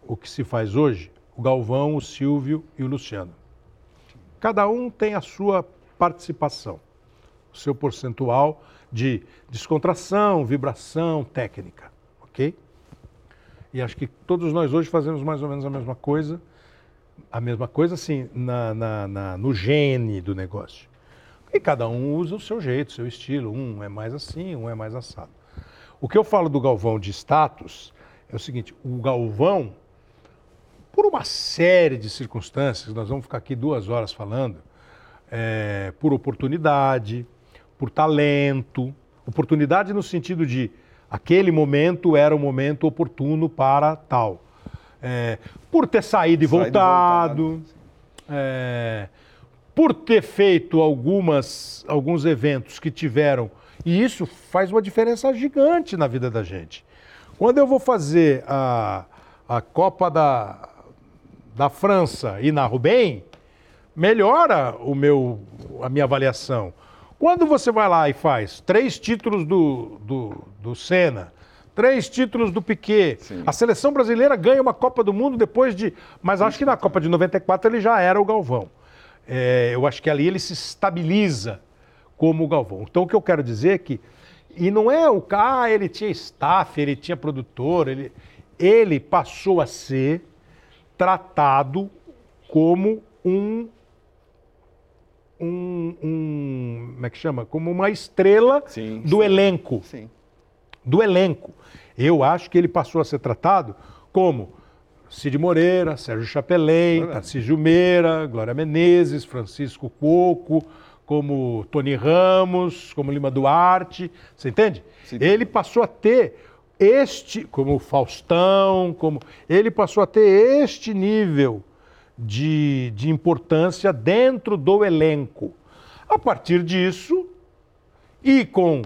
o que se faz hoje, o Galvão, o Silvio e o Luciano. Cada um tem a sua participação, o seu percentual de descontração, vibração, técnica, ok? E acho que todos nós hoje fazemos mais ou menos a mesma coisa, a mesma coisa assim, na, na, na, no gene do negócio. E cada um usa o seu jeito, o seu estilo. Um é mais assim, um é mais assado. O que eu falo do Galvão de status é o seguinte: o Galvão por uma série de circunstâncias, nós vamos ficar aqui duas horas falando, é, por oportunidade, por talento, oportunidade no sentido de aquele momento era o momento oportuno para tal, é, por ter saído e voltado, voltado é, por ter feito algumas, alguns eventos que tiveram, e isso faz uma diferença gigante na vida da gente. Quando eu vou fazer a, a Copa da da França e narro bem, melhora o meu, a minha avaliação. Quando você vai lá e faz três títulos do, do, do Senna, três títulos do Piquet, Sim. a seleção brasileira ganha uma Copa do Mundo depois de. Mas acho que na Copa de 94 ele já era o Galvão. É, eu acho que ali ele se estabiliza como o Galvão. Então o que eu quero dizer é que. E não é o cara, ah, ele tinha staff, ele tinha produtor, ele, ele passou a ser tratado como um, um, um como é que chama? Como uma estrela sim, do sim. elenco. Sim. Do elenco. Eu acho que ele passou a ser tratado como Cid Moreira, Sérgio Chapelin, Tarcísio Meira, Glória Menezes, Francisco Coco, como Tony Ramos, como Lima Duarte, você entende? Sim. Ele passou a ter este, como Faustão, como ele passou a ter este nível de, de importância dentro do elenco. A partir disso, e com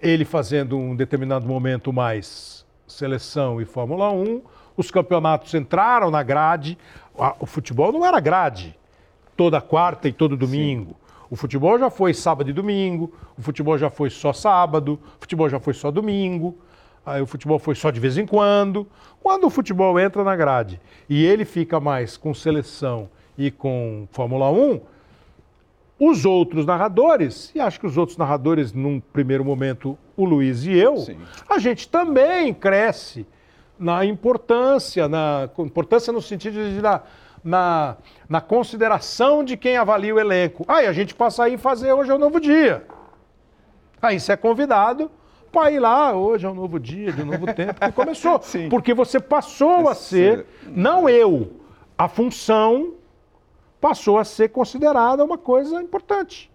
ele fazendo um determinado momento mais seleção e Fórmula 1, os campeonatos entraram na grade. O futebol não era grade toda quarta e todo domingo. Sim. O futebol já foi sábado e domingo, o futebol já foi só sábado, o futebol já foi só domingo. Aí o futebol foi só de vez em quando. Quando o futebol entra na grade e ele fica mais com seleção e com Fórmula 1, os outros narradores, e acho que os outros narradores, num primeiro momento, o Luiz e eu, Sim. a gente também cresce na importância, na importância no sentido de na, na, na consideração de quem avalia o elenco. Aí a gente passa aí fazer hoje é um novo dia. Aí você é convidado para ir lá, hoje é um novo dia, de um novo tempo, que começou. Sim. Porque você passou a ser, não eu, a função passou a ser considerada uma coisa importante.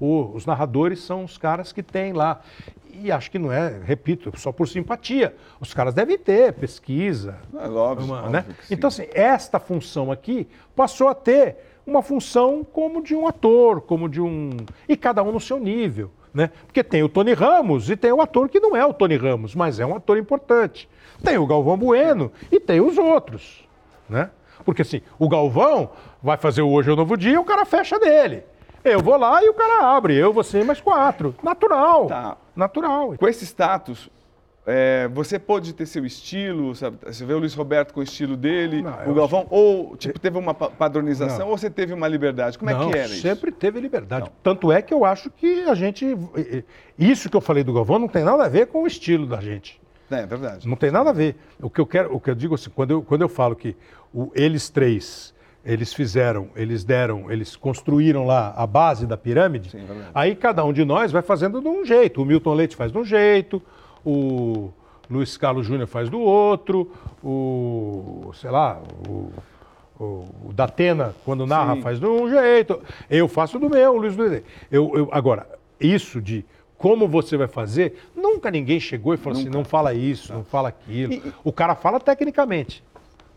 Os narradores são os caras que têm lá. E acho que não é, repito, só por simpatia. Os caras devem ter pesquisa. É óbvio, uma, né? Então, assim, esta função aqui passou a ter uma função como de um ator, como de um. E cada um no seu nível. Né? Porque tem o Tony Ramos e tem o ator que não é o Tony Ramos, mas é um ator importante. Tem o Galvão Bueno e tem os outros. Né? Porque assim, o Galvão vai fazer o Hoje é o Novo Dia e o cara fecha dele. Eu vou lá e o cara abre. Eu, você mais quatro. Natural. Tá. Natural. Com esse status, é, você pode ter seu estilo, sabe? Você vê o Luiz Roberto com o estilo dele, não, o Galvão, acho... ou tipo, teve uma padronização, não. ou você teve uma liberdade? Como não, é que era isso? Sempre teve liberdade. Tanto é que eu acho que a gente. Isso que eu falei do Galvão não tem nada a ver com o estilo da gente. É, é verdade. Não tem nada a ver. O que eu quero, o que eu digo assim, quando eu, quando eu falo que o, eles três eles fizeram, eles deram, eles construíram lá a base da pirâmide, Sim, é aí cada um de nós vai fazendo de um jeito. O Milton Leite faz de um jeito, o Luiz Carlos Júnior faz do outro, o, sei lá, o, o, o Datena, quando narra, Sim. faz de um jeito, eu faço do meu, o Luiz Luiz. Eu, eu, agora, isso de como você vai fazer, nunca ninguém chegou e falou assim, não fala isso, não fala aquilo. E- O cara fala tecnicamente.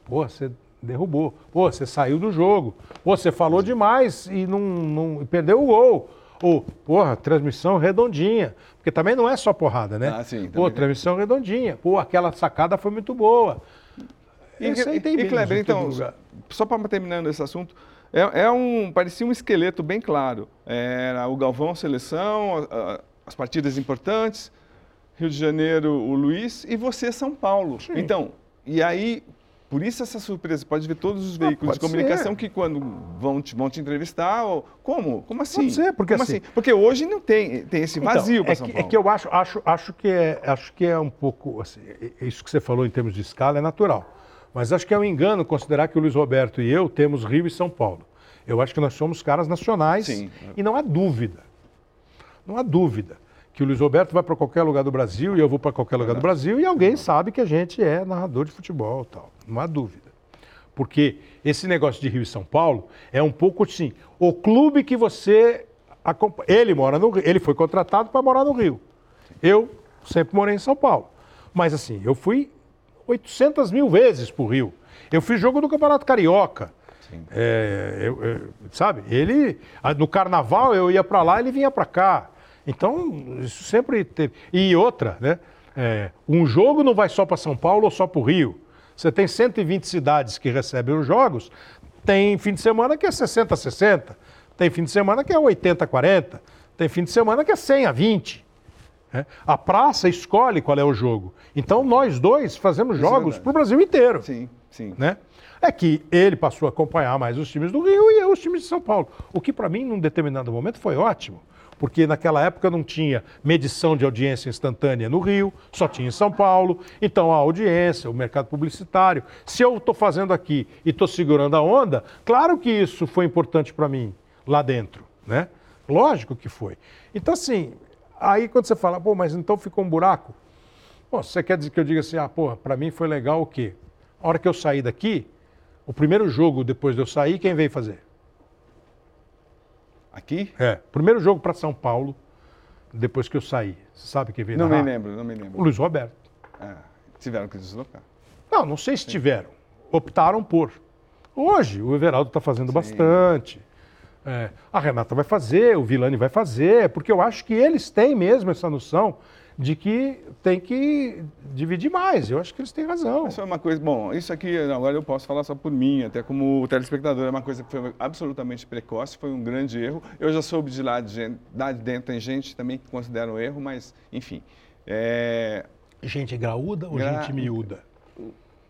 Pô, você derrubou. Pô, você saiu do jogo. Pô, você falou demais e não, não e perdeu o gol. Ou, porra, transmissão redondinha. Porque também não é só porrada, né? Ah, sim, Pô, também. transmissão redondinha. Pô, aquela sacada foi muito boa. E, Isso aí e- tem e, menos Kleber, então, só para terminando esse assunto, é, é um, parecia um esqueleto bem claro. Era o Galvão, a seleção, a- as partidas importantes, Rio de Janeiro, o Luiz, e você, São Paulo. Então, e aí, por isso essa surpresa, pode ver todos os veículos de pode comunicação ser. que quando vão te, vão te entrevistar, ou, como? Como assim? Pode ser, porque Como assim- Porque hoje não tem, tem esse vazio Então, é São que, Paulo. É que eu acho, acho, acho, que é, acho que é um pouco. Assim, é- é isso que você falou em termos de escala é natural. Mas acho que é um engano considerar que o Luiz Roberto e eu temos Rio e São Paulo. Eu acho que nós somos caras nacionais Sim. e não há dúvida. Não há dúvida que o Luiz Roberto vai para qualquer lugar do Brasil e eu vou para qualquer lugar do Brasil e alguém sabe que a gente é narrador de futebol e tal. Não há dúvida. Porque esse negócio de Rio e São Paulo é um pouco assim, o clube que você. Ele mora no Rio, ele foi contratado para morar no Rio. Eu sempre morei em São Paulo. Mas assim, eu fui 800 mil vezes para o Rio. Eu fiz jogo do Campeonato Carioca. É, eu- eu- sabe? Ele no Carnaval eu ia para lá, ele vinha para cá. Então isso sempre teve. E outra, né? É, um jogo não vai só para São Paulo ou só para o Rio. Você tem 120 cidades que recebem os jogos. Tem fim de semana que é 60 a 60. Tem fim de semana que é 80 a 40. Tem fim de semana que é 100 a 20. né? A praça escolhe qual é o jogo. Então nós dois fazemos Isso é jogos verdade. para o Brasil inteiro Sim, sim. né? É que ele passou a acompanhar mais os times do Rio e eu os times de São Paulo. O que para mim, num determinado momento, foi ótimo. Porque naquela época não tinha medição de audiência instantânea no Rio, só tinha em São Paulo. Então a audiência, o mercado publicitário. Se eu estou fazendo aqui e estou segurando a onda, claro que isso foi importante para mim lá dentro, né? Lógico que foi. Então assim, aí quando você fala, pô, mas então ficou um buraco, Pô, você quer dizer que eu diga assim, ah, porra, pra mim foi legal o quê? A hora que eu saí daqui, o primeiro jogo depois de eu sair, quem veio fazer? Aqui? É, primeiro jogo para São Paulo, depois que eu saí. Você sabe quem veio Não me narrar? lembro, não me lembro. O Luiz Roberto. É, tiveram que deslocar. Não, não sei se tiveram. Optaram por. Hoje, o Everaldo está fazendo bastante. É, a Renata vai fazer, o Vilani vai fazer, porque eu acho que eles têm mesmo essa noção de que tem que dividir mais. Eu acho que eles têm razão. Isso é uma coisa, bom, isso aqui agora eu posso falar só por mim, até como telespectador, é uma coisa que foi absolutamente precoce, foi um grande erro. Eu já soube de lá de, gente, lá de dentro, tem gente também que considera um erro, mas enfim. É, Gente graúda ou Gra- gente miúda?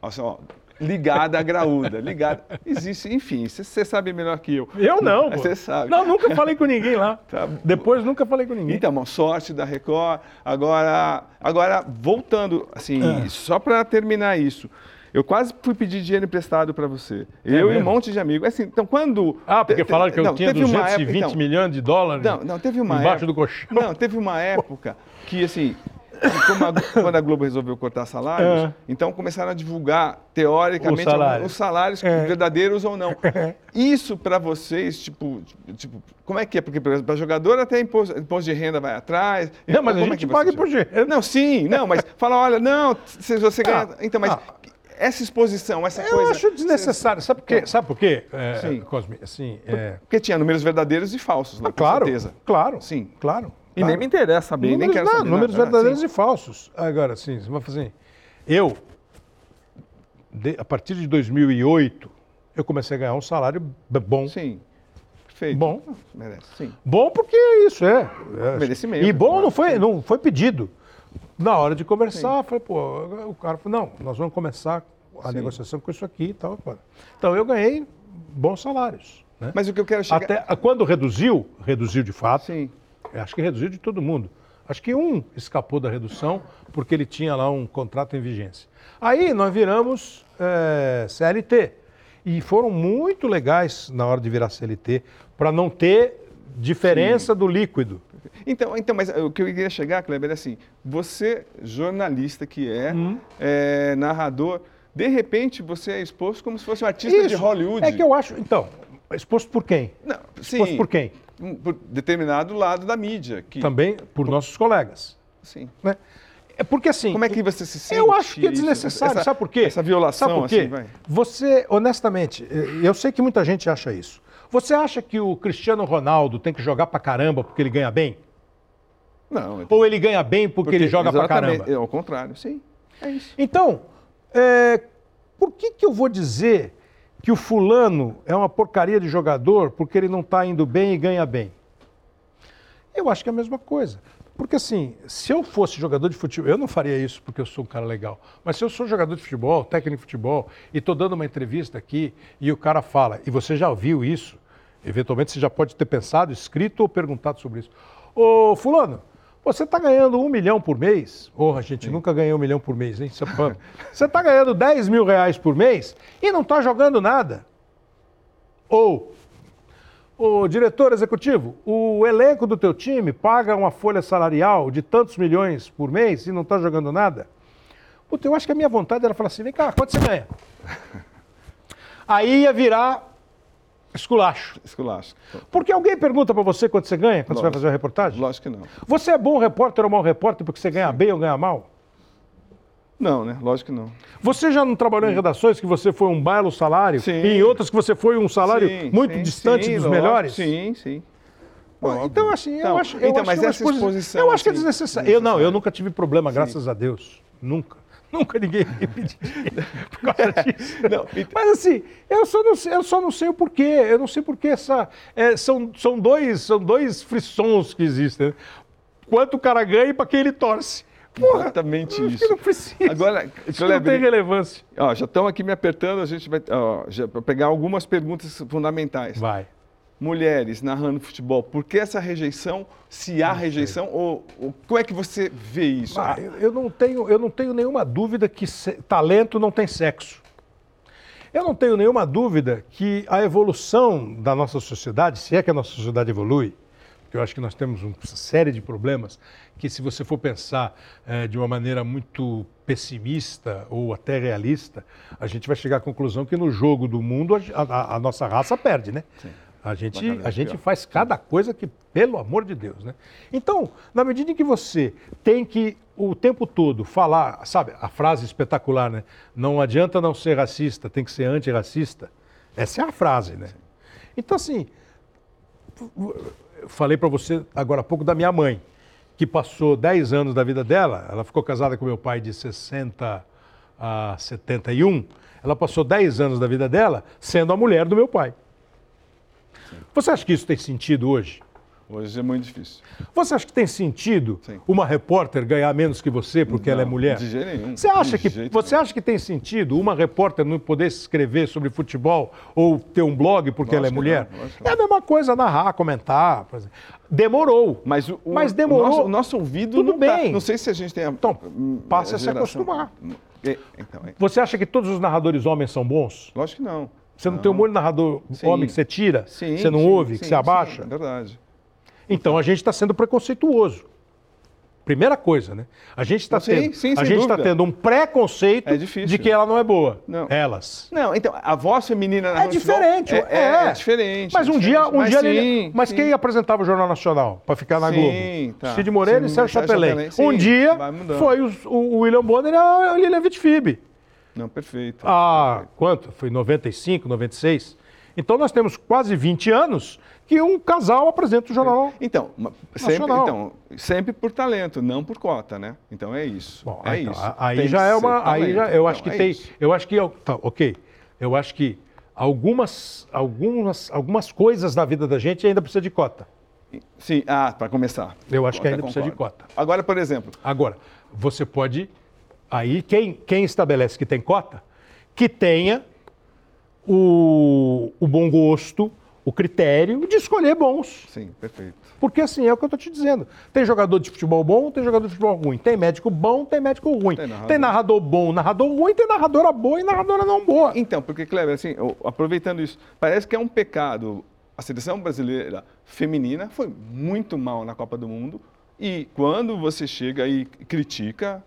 assim, ó, ligada à graúda, ligada. Existe, enfim, você sabe melhor que eu. Eu não. Você sabe. Não, nunca falei com ninguém lá. Tá. Depois nunca falei com ninguém. Então, bom, sorte da Record. Agora, agora voltando, assim, Ah. só para terminar isso. Eu quase fui pedir dinheiro emprestado para você. eu e um É mesmo? monte de amigos. Assim, então, quando. ah, porque falaram que eu não, tinha teve uma 220 época- então, milhões de dólares Não, não, teve uma embaixo época, do colchão. Não, teve uma época que, assim, a- quando a Globo resolveu cortar salários, É. então começaram a divulgar, teoricamente, Os salários. os salários É. verdadeiros ou não. Isso para vocês, tipo, tipo, como é que é? Porque para jogador até imposto, imposto de renda vai atrás. Não, mas a Como é gente que paga imposto de renda. Não, sim, não, mas fala, olha, não, se você ganha... Ah, então, mas ah. essa exposição, essa Eu coisa... acho desnecessário. Sabe por quê? Sabe por quê, é, Sim. Cosme? Assim, é... Porque tinha números verdadeiros e falsos, né, Ah, claro, com certeza. claro. Sim. Claro. E nem me interessa saber, nem números, quero não, saber. números nada. Ah, verdadeiros sim. e falsos. Agora, sim, você vai fazer assim. Eu, de- a partir de 2008, eu comecei a ganhar um salário bom. Sim, perfeito. Bom. Merece, sim. Bom porque é isso, é. é. Merecimento, E bom claro, não foi, sim. não foi pedido. Na hora de conversar, falei, pô, o cara falou, não, nós vamos começar a Sim. negociação com isso aqui e tal. Então eu ganhei bons salários. Né? Mas o que eu quero chegar... Até quando reduziu, reduziu de fato. Sim. Acho que reduziu de todo mundo. Acho que um escapou da redução porque ele tinha lá um contrato em vigência. Aí nós viramos eh, CLT. E foram muito legais na hora de virar CLT para não ter diferença do líquido. Então, então, mas o que eu queria chegar, Kleber, é assim, você, jornalista que é, Hum. é, narrador, de repente você é exposto como se fosse um artista de Hollywood. É que eu acho. Então, exposto por quem? Não, sim. Exposto por quem? Por determinado lado da mídia. Que, Também por nossos colegas. sim. Né? É porque assim. Como é que você se sente? Eu acho que é desnecessário, Essa- sabe por quê? Essa violação, sabe por quê? assim, vai. Você, honestamente, eh, eu sei que muita gente acha isso. Você acha que o Cristiano Ronaldo tem que jogar pra caramba porque ele ganha bem? Não, Ou ele ganha bem porque, ele joga pra caramba? É ao contrário, sim. É isso. Então, é, por que, que eu vou dizer que o fulano é uma porcaria de jogador porque ele não está indo bem e ganha bem? Eu acho que é a mesma coisa. Porque assim, se eu fosse jogador de futebol, eu não faria isso porque eu sou um cara legal. Mas se eu sou jogador de futebol, técnico de futebol, e estou dando uma entrevista aqui e o cara fala, e você já ouviu isso, eventualmente você já pode ter pensado, escrito ou perguntado sobre isso. Ô, fulano, você está ganhando um milhão por mês? Porra, gente, nunca ganhei um milhão por mês, hein? Sapano? Você está ganhando 10 mil reais por mês e não está jogando nada. Ou, o diretor executivo, o elenco do teu time paga uma folha salarial de tantos milhões por mês e não está jogando nada? Puta, eu acho que a minha vontade era falar assim, vem cá, quanto você ganha? Aí ia virar esculacho. Esculacho. Porque alguém pergunta para você quanto você ganha quando você vai Lógico. fazer uma reportagem? Lógico que não. Você é bom repórter ou mau repórter porque você ganha bem ou ganha mal? Não, né? Lógico que não. Você já não trabalhou em redações que você foi um belo salário Sim. e em outras que você foi um salário Sim, muito sim, distante sim, dos lógico, melhores? Sim, sim. Bom, então, assim, eu Então, acho. Eu então, acho mas que é essa exposição, Eu acho que é assim, desnecessário. Eu não, eu nunca tive problema, graças a Deus. Nunca. Nunca ninguém me pediu por causa disso. Não, e- Mas assim, eu só não sei, eu só não sei o porquê. Eu não sei porquê essa. é, são, são, dois, são dois frissons que existem. né? Quanto o cara ganha e para quem ele torce. Porra, Exatamente isso. que não precisa. Agora, Isso não tem relevância. ó, já estão aqui me apertando, a gente vai ó, já, pegar algumas perguntas fundamentais. Vai. Mulheres narrando futebol, por que essa rejeição? Se há rejeição, ou, ou como é que você vê isso? Ah, eu, eu não tenho, eu não tenho nenhuma dúvida que se- talento não tem sexo. Eu não tenho nenhuma dúvida que a evolução da nossa sociedade, se é que a nossa sociedade evolui, porque eu acho que nós temos uma série de problemas que, se você for pensar eh, de uma maneira muito pessimista ou até realista, a gente vai chegar à conclusão que no jogo do mundo a, a- a nossa raça perde, né? A gente, a gente faz cada coisa que, pelo amor de Deus, né? Então, na medida em que você tem que o tempo todo falar, sabe, a frase espetacular, né? Não adianta não ser racista, tem que ser antirracista. Essa é a frase, né? Então, assim, falei para você agora há pouco da minha mãe, que passou 10 anos da vida dela, ela ficou casada com meu pai de 60 a 71, ela passou 10 anos da vida dela sendo a mulher do meu pai. Você acha que isso tem sentido hoje? Hoje é muito difícil. Você acha que tem sentido Sim. uma repórter ganhar menos que você porque ela é Não, mulher? De jeito nenhum. Você acha, De que, você nenhum. acha que tem sentido uma repórter não poder escrever sobre futebol ou ter um blog porque ela é mulher? não, é a mesma coisa narrar, comentar. por exemplo. Demorou. Mas, o, Mas demorou. O nosso, o nosso ouvido Tudo não tá- bem. Não sei se a gente tem a. Então, hum, passe a se acostumar. É, então, é. Você acha que todos os narradores homens são bons? Lógico que não. Você não, tem um monte de narrador Sim. homem que você tira, Sim, você não sim, ouve, que você abaixa? sim, é verdade. Então a gente está sendo preconceituoso. Primeira coisa, né? A gente está tendo, sim, a gente tá tendo um preconceito É de que ela não é boa. Não. Elas. Não, então, a voz feminina na É diferente, é, é. é, é diferente. Mas é um dia, diferente. um Mas dia sim, mas sim. quem apresentava o Jornal Nacional para ficar na Sim, Globo? tá. Cid Moreira e Sérgio sim, um dia foi os- o, o William Bonner e a Lilian Vitfib. Não, perfeito. Ah, quanto? Foi 95, 96. Então nós temos quase 20 anos que um casal apresenta o jornal. Então, ma- sempre, Nacional. então, sempre por talento, não por cota, né? Então é isso. Bom, é então, isso. aí Tem já que é uma, aí já, eu acho Então, que é tem, isso. eu acho que, tá, ok, eu acho que algumas, algumas, algumas coisas na vida da gente ainda precisa de cota. Sim, ah, para começar. Eu acho que Cota, ainda precisa de concordo. cota. Agora, por exemplo, Agora, você pode, aí quem, quem estabelece que tem cota, que tenha o, o bom gosto, o critério de escolher bons. sim, perfeito. Porque assim, é o que eu estou te dizendo. Tem jogador de futebol bom, tem jogador de futebol ruim. Tem médico bom, tem médico ruim. Tem narrador. Tem narrador bom, narrador ruim, tem narradora boa e narradora não boa. Então, porque, Kleber, assim, eu- aproveitando isso, parece que é um pecado. A seleção brasileira feminina foi muito mal na Copa do Mundo e quando você chega e critica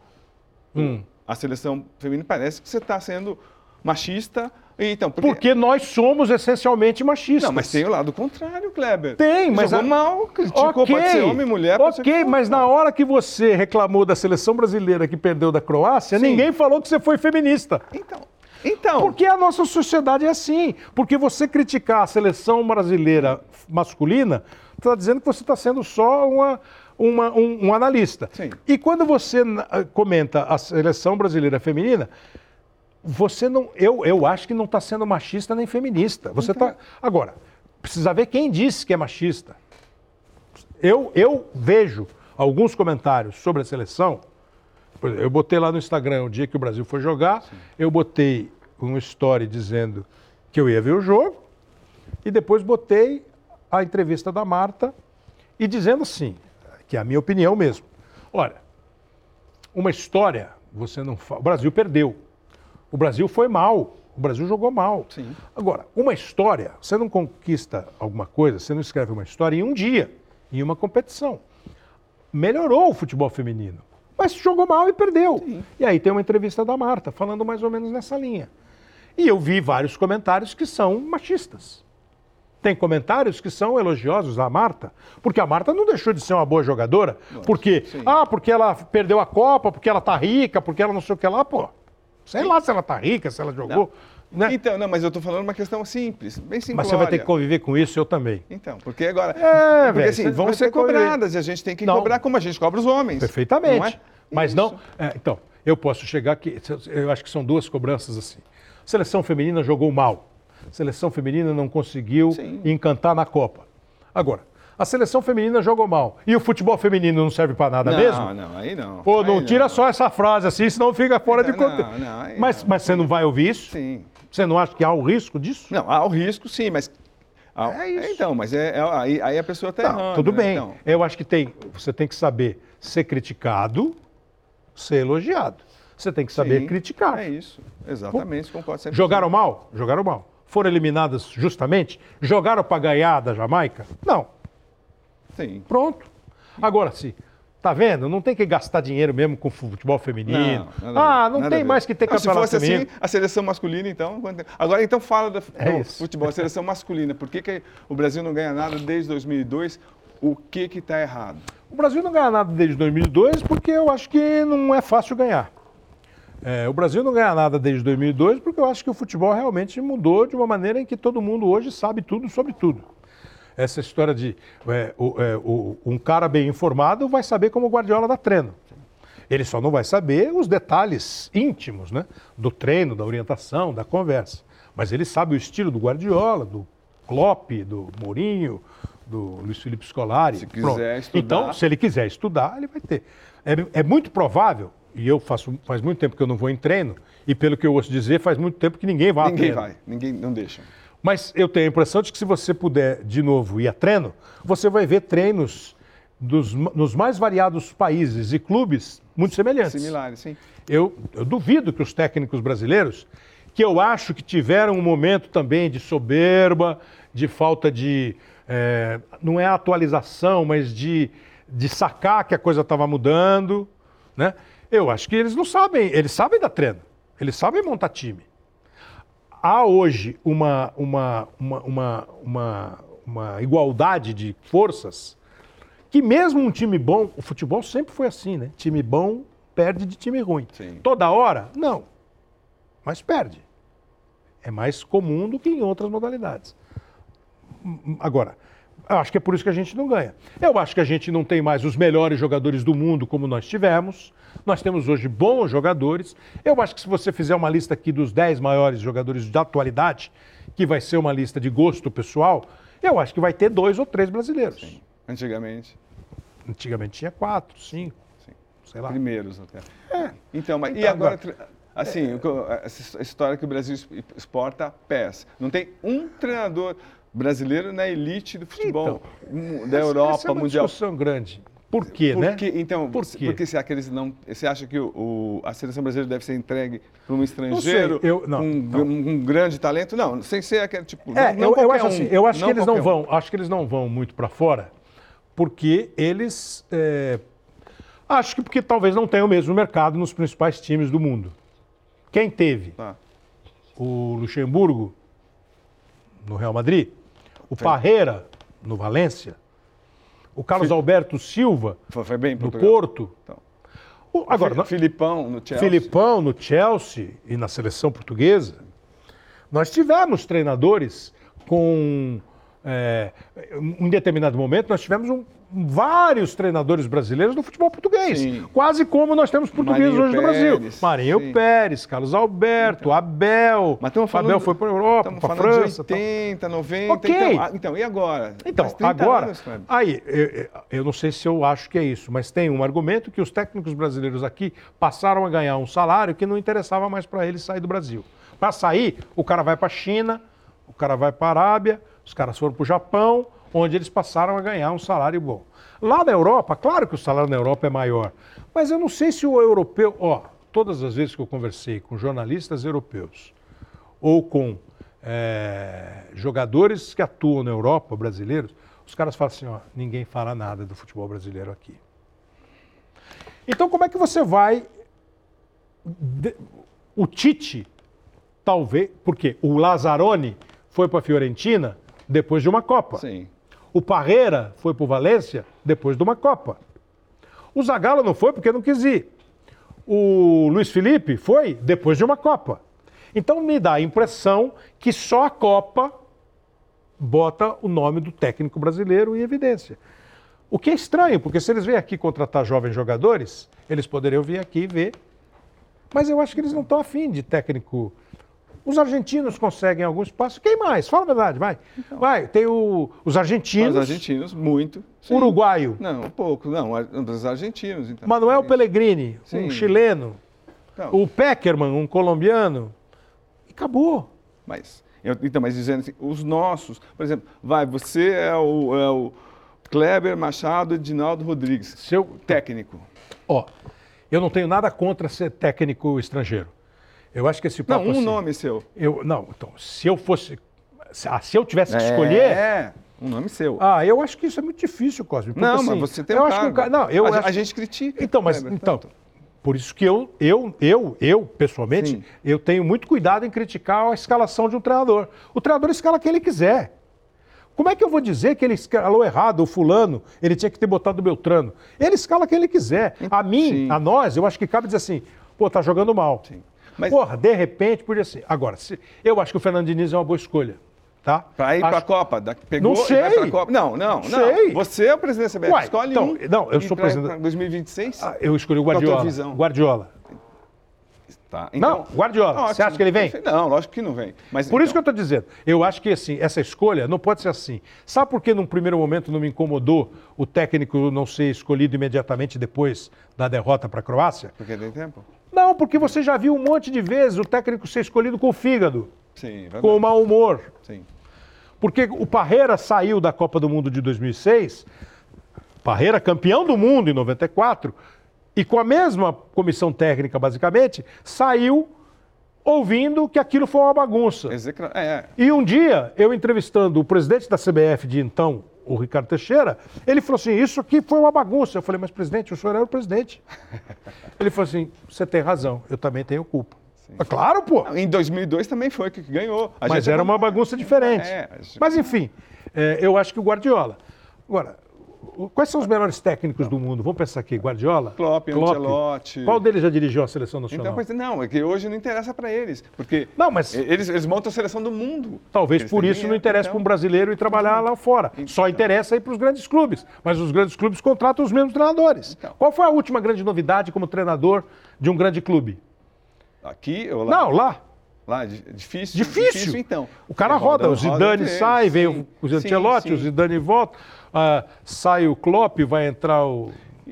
Hum. a seleção feminina, parece que você está sendo machista Então, porque... porque nós somos essencialmente machistas. Não, mas tem o lado contrário, Kleber. Tem, mas... Jogou a... mal, criticou, okay. pode ser homem, mulher, pode Ok, mas na hora que você reclamou da seleção brasileira que perdeu da Croácia, Sim. ninguém falou que você foi feminista. Então... Então. Porque a nossa sociedade é assim. Porque você criticar a seleção brasileira masculina, está dizendo que você está sendo só uma, uma, um, um, analista. Sim. E quando você comenta a seleção brasileira feminina, você não. Eu, eu acho que não está sendo machista nem feminista. Você está. Então. Agora, precisa ver quem disse que é machista. Eu, eu vejo alguns comentários sobre a seleção eu botei lá no Instagram o dia que o Brasil foi jogar, Sim. eu botei um story dizendo que eu ia ver o jogo e depois botei a entrevista da Marta e dizendo assim, que é a minha opinião mesmo. Olha, uma história, você não fala. O Brasil perdeu. O Brasil foi mal. O Brasil jogou mal. Sim. Agora, uma história, você não conquista alguma coisa, você não escreve uma história em um dia, em uma competição. Melhorou o futebol feminino mas jogou mal e perdeu. Sim. E aí tem uma entrevista da Marta falando mais ou menos nessa linha. E eu vi vários comentários que são machistas. Tem comentários que são elogiosos à Marta, porque a Marta não deixou de ser uma boa jogadora, Nossa, porque sim. ah, porque ela perdeu a Copa, porque ela tá rica, porque ela não sei o que lá, pô. Sei sim. lá se ela tá rica, se ela jogou. Né? Então, não, mas eu estou falando uma questão simples, bem simples. Mas você vai ter que conviver com isso, eu também. Então, porque agora. É, porque véio, assim, vão ser cobradas e a gente tem que não. cobrar como a gente cobra os homens. Perfeitamente. Não é? Mas Isso. não. É, então, eu posso chegar aqui. Eu acho que são duas cobranças assim. A seleção feminina jogou mal. A seleção feminina não conseguiu Sim. encantar na Copa. Agora, a seleção feminina jogou mal. E o futebol feminino não serve para nada não, mesmo? Não, não, aí não. Pô, não aí tira não. só essa frase assim, senão fica fora de contexto. Mas, mas você não vai ouvir isso? Sim. Você não acha que há o risco disso? Não, há o risco sim, mas é isso. Então, mas é, é aí, aí, a pessoa está errando. Tudo né? bem. Então... Eu acho que tem, você tem que saber ser criticado ser elogiado. Você tem que saber Sim, criticar. É isso, exatamente, concordo sempre. Jogaram mal? Jogaram mal. Foram eliminadas justamente? Jogaram para ganhar da Jamaica? Não. Sim. Pronto. Agora, se Tá vendo? Não tem que gastar dinheiro mesmo com futebol feminino. Não, ah, não tem mais que ter não, campeonato se fosse feminino. assim, a seleção masculina, então. Agora, então fala do, é futebol, a seleção masculina. Por que, que o Brasil não ganha nada desde 2002? O que está errado? O Brasil não ganha nada desde 2002 porque eu acho que não é fácil ganhar. É, o Brasil não ganha nada desde 2002 porque eu acho que o futebol realmente mudou de uma maneira em que todo mundo hoje sabe tudo sobre tudo. Essa história de é, o, é, o, um cara bem informado vai saber como o Guardiola dá treino. Ele só não vai saber os detalhes íntimos né, do treino, da orientação, da conversa. Mas ele sabe o estilo do Guardiola, do Klopp, do Mourinho, do Luiz Felipe Scolari. Se quiser Pronto. estudar. Então, se ele quiser estudar, ele vai ter. É, é, muito provável, e eu faço faz muito tempo que eu não vou em treino, e pelo que eu ouço dizer, faz muito tempo que ninguém vai ninguém a treino. Ninguém vai, ninguém não deixa. Mas eu tenho a impressão de que se você puder de novo ir a treino, você vai ver treinos dos, nos mais variados países e clubes muito semelhantes. Similares, sim. Eu, eu duvido que os técnicos brasileiros, que eu acho que tiveram um momento também de soberba, de falta de é, não é atualização, mas de, de sacar que a coisa estava mudando. Né? Eu acho que eles não sabem, eles sabem dar treino, eles sabem montar time. Há hoje uma, uma, uma, uma, uma, uma igualdade de forças que mesmo um time bom, o futebol sempre foi assim, né? Time bom perde de time ruim. Sim. Toda hora? Não. Mas perde. É mais comum do que em outras modalidades. Agora, eu acho que é por isso que a gente não ganha. Eu acho que a gente não tem mais os melhores jogadores do mundo como nós tivemos. Nós temos hoje bons jogadores. Eu acho que se você fizer uma lista aqui dos 10 maiores jogadores da atualidade, que vai ser uma lista de gosto pessoal, eu acho que vai ter dois ou três brasileiros. Sim. Antigamente. Antigamente tinha quatro, cinco, Sim. sei lá. Primeiros até. É. Então, mas então, e agora, agora assim, é... essa história que o Brasil exporta pés. Não tem um treinador brasileiro na elite do futebol então, da Europa essa é uma mundial. discussão grande. Por quê, né? porque, né? Então, Por quê? porque que eles não. Você acha que o, o, a seleção brasileira deve ser entregue para um estrangeiro não eu, não, com não. Um, um, grande talento? Não, sem ser aquele tipo. É, eu, eu, acho um, assim, eu acho que eles não vão, acho que eles não vão muito para fora, porque eles. É, acho que porque talvez não tenham o mesmo mercado nos principais times do mundo. Quem teve? Tá. O, o Luxemburgo no Real Madrid, o Parreira no Valência, o Carlos Fi- Alberto Silva Foi, bem Portugal. Porto. Então. O- Agora, Fi- Filipão no Chelsea. Filipão no Chelsea e na seleção portuguesa, nós tivemos treinadores com. é, em determinado momento, nós tivemos um- vários treinadores brasileiros no futebol português. Sim. Quase como nós temos portugueses Marinho hoje no Brasil. Pérez, Marinho sim. Pérez, Carlos Alberto, Abel. Mas falando, Abel foi para a Europa, para a França. de tal. 80, 90. Ok. Então, ah, então, e agora? Então, Faz 30 agora, anos, aí, eu, eu- eu não sei se eu acho que é isso, mas tem um argumento que os técnicos brasileiros aqui passaram a ganhar um salário que não interessava mais para eles sair do Brasil. Para sair, o cara vai para a China, o cara vai para a Arábia, os caras foram para o Japão, onde eles passaram a ganhar um salário bom. Lá na Europa, claro que o salário na Europa é maior, mas eu não sei se o europeu, ó, todas as vezes que eu conversei com jornalistas europeus ou com eh, jogadores que atuam na Europa, brasileiros, os caras falam assim, ó, ninguém fala nada do futebol brasileiro aqui. Então como é que você vai... O Tite, talvez, porque o Lazzaroni foi para a Fiorentina depois de uma Copa. Sim. O Parreira foi para o Valência depois de uma Copa. O Zagallo não foi porque não quis ir. O Luiz Felipe foi depois de uma Copa. Então me dá a impressão que só a Copa bota o nome do técnico brasileiro em evidência. O que é estranho, porque se eles vêm aqui contratar jovens jogadores, eles poderiam vir aqui ver. Mas eu acho que eles não estão afim de técnico. Os argentinos conseguem algum espaço. Quem mais? Fala a verdade, vai. Vai, tem o- os argentinos, Os argentinos, muito. Sim. uruguaio, Não, pouco. Não, dos argentinos, então. Manuel. Pellegrini, Sim. um chileno, Então, o Peckerman, um colombiano. E acabou. Mas, eu- então, mas dizendo assim, os nossos, por exemplo, vai, você é o, é o Kleber Machado Edinaldo Rodrigues, Seu técnico. Ó, eu não tenho nada contra ser técnico estrangeiro. Eu acho que esse Não, papo um assim, nome seu. Eu, não, então, se eu fosse. Se, ah, se eu tivesse que escolher. É, um nome seu. Ah, eu acho que isso é muito difícil, Cosme. não, assim, mas você tem eu um acho que um cargo. ca- Não, eu a, acho- a gente critica. Então, mas Kleber, então, tanto. por isso que eu, eu, eu, eu pessoalmente, Sim. eu tenho muito cuidado em criticar a escalação de um treinador. O treinador escala quem ele quiser. Como é que eu vou dizer que ele escalou errado, o fulano, ele tinha que ter botado o Beltrano? Ele escala quem ele quiser. A mim, Sim. a nós, eu acho que cabe dizer assim, pô, tá jogando mal. Sim. Mas- Porra, de repente, podia ser. Agora, se- eu acho que o Fernando Diniz é uma boa escolha, tá? Pra ir acho... pra Copa. Da, pegou Não e vai sei. pra Copa. Não, não, não. Sei. Você é o presidente da CBF. Uai, Escolhe então, um. não, eu sou presidente- pra 2026? Ah, Eu escolhi o Guardiola. Guardiola. Tá. Não, Guardiola. Você acha que ele vem? Não, lógico que não vem. Mas, Por isso que eu então, estou dizendo, eu acho que assim, essa escolha não pode ser assim. Sabe por que num primeiro momento não me incomodou o técnico não ser escolhido imediatamente depois da derrota para a Croácia? Porque tem tempo? Não, porque você já viu um monte de vezes o técnico ser escolhido com o fígado, Sim, verdade. com o mau humor. Sim. Porque o Parreira saiu da Copa do Mundo de 2006, Parreira campeão do mundo em 94, e com a mesma comissão técnica, basicamente, saiu ouvindo que aquilo foi uma bagunça. É, é. E um dia, eu entrevistando o presidente da CBF de então, o Ricardo Teixeira, ele falou assim: Isso aqui foi uma bagunça. Eu falei, mas presidente, o senhor era o presidente. ele falou assim: Você tem razão, eu também tenho culpa. Ah, Claro, pô. Em 2002 também foi que ganhou. A Mas era uma bagunça diferente. É, gente- Mas enfim, é, eu acho que o Guardiola. Agora, quais são os melhores técnicos do mundo? Vamos pensar aqui: Guardiola? Klopp, Ancelotti. Qual deles já dirigiu a seleção nacional? Então, pois, não, é que hoje não interessa para eles. Porque Não, mas- eles, eles montam a seleção do mundo. Talvez Eles por isso não interessa então. para um brasileiro ir trabalhar lá fora. Só interessa ir para os grandes clubes. Mas os grandes clubes contratam os mesmos treinadores. Então. Qual foi a última grande novidade como treinador de um grande clube? Aqui ou lá? Não, lá. Lá, di- difícil. Difícil. então. O cara Porque roda, o Zidane eles, sai, vem sim. o Sim, Ancelotti, sim. o Zidane volta, ah, sai o Klopp, vai entrar o...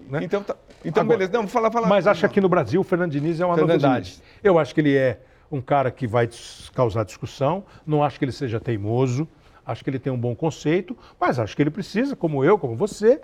né? Então, tá- então Agora, beleza. Não, fala, fala. Mas acho que aqui no Brasil o Fernando Diniz é uma Fernando novidade. Diniz. Eu acho que ele é um cara que vai causar discussão, não acho que ele seja teimoso, acho que ele tem um bom conceito, mas acho que ele precisa, como eu, como você,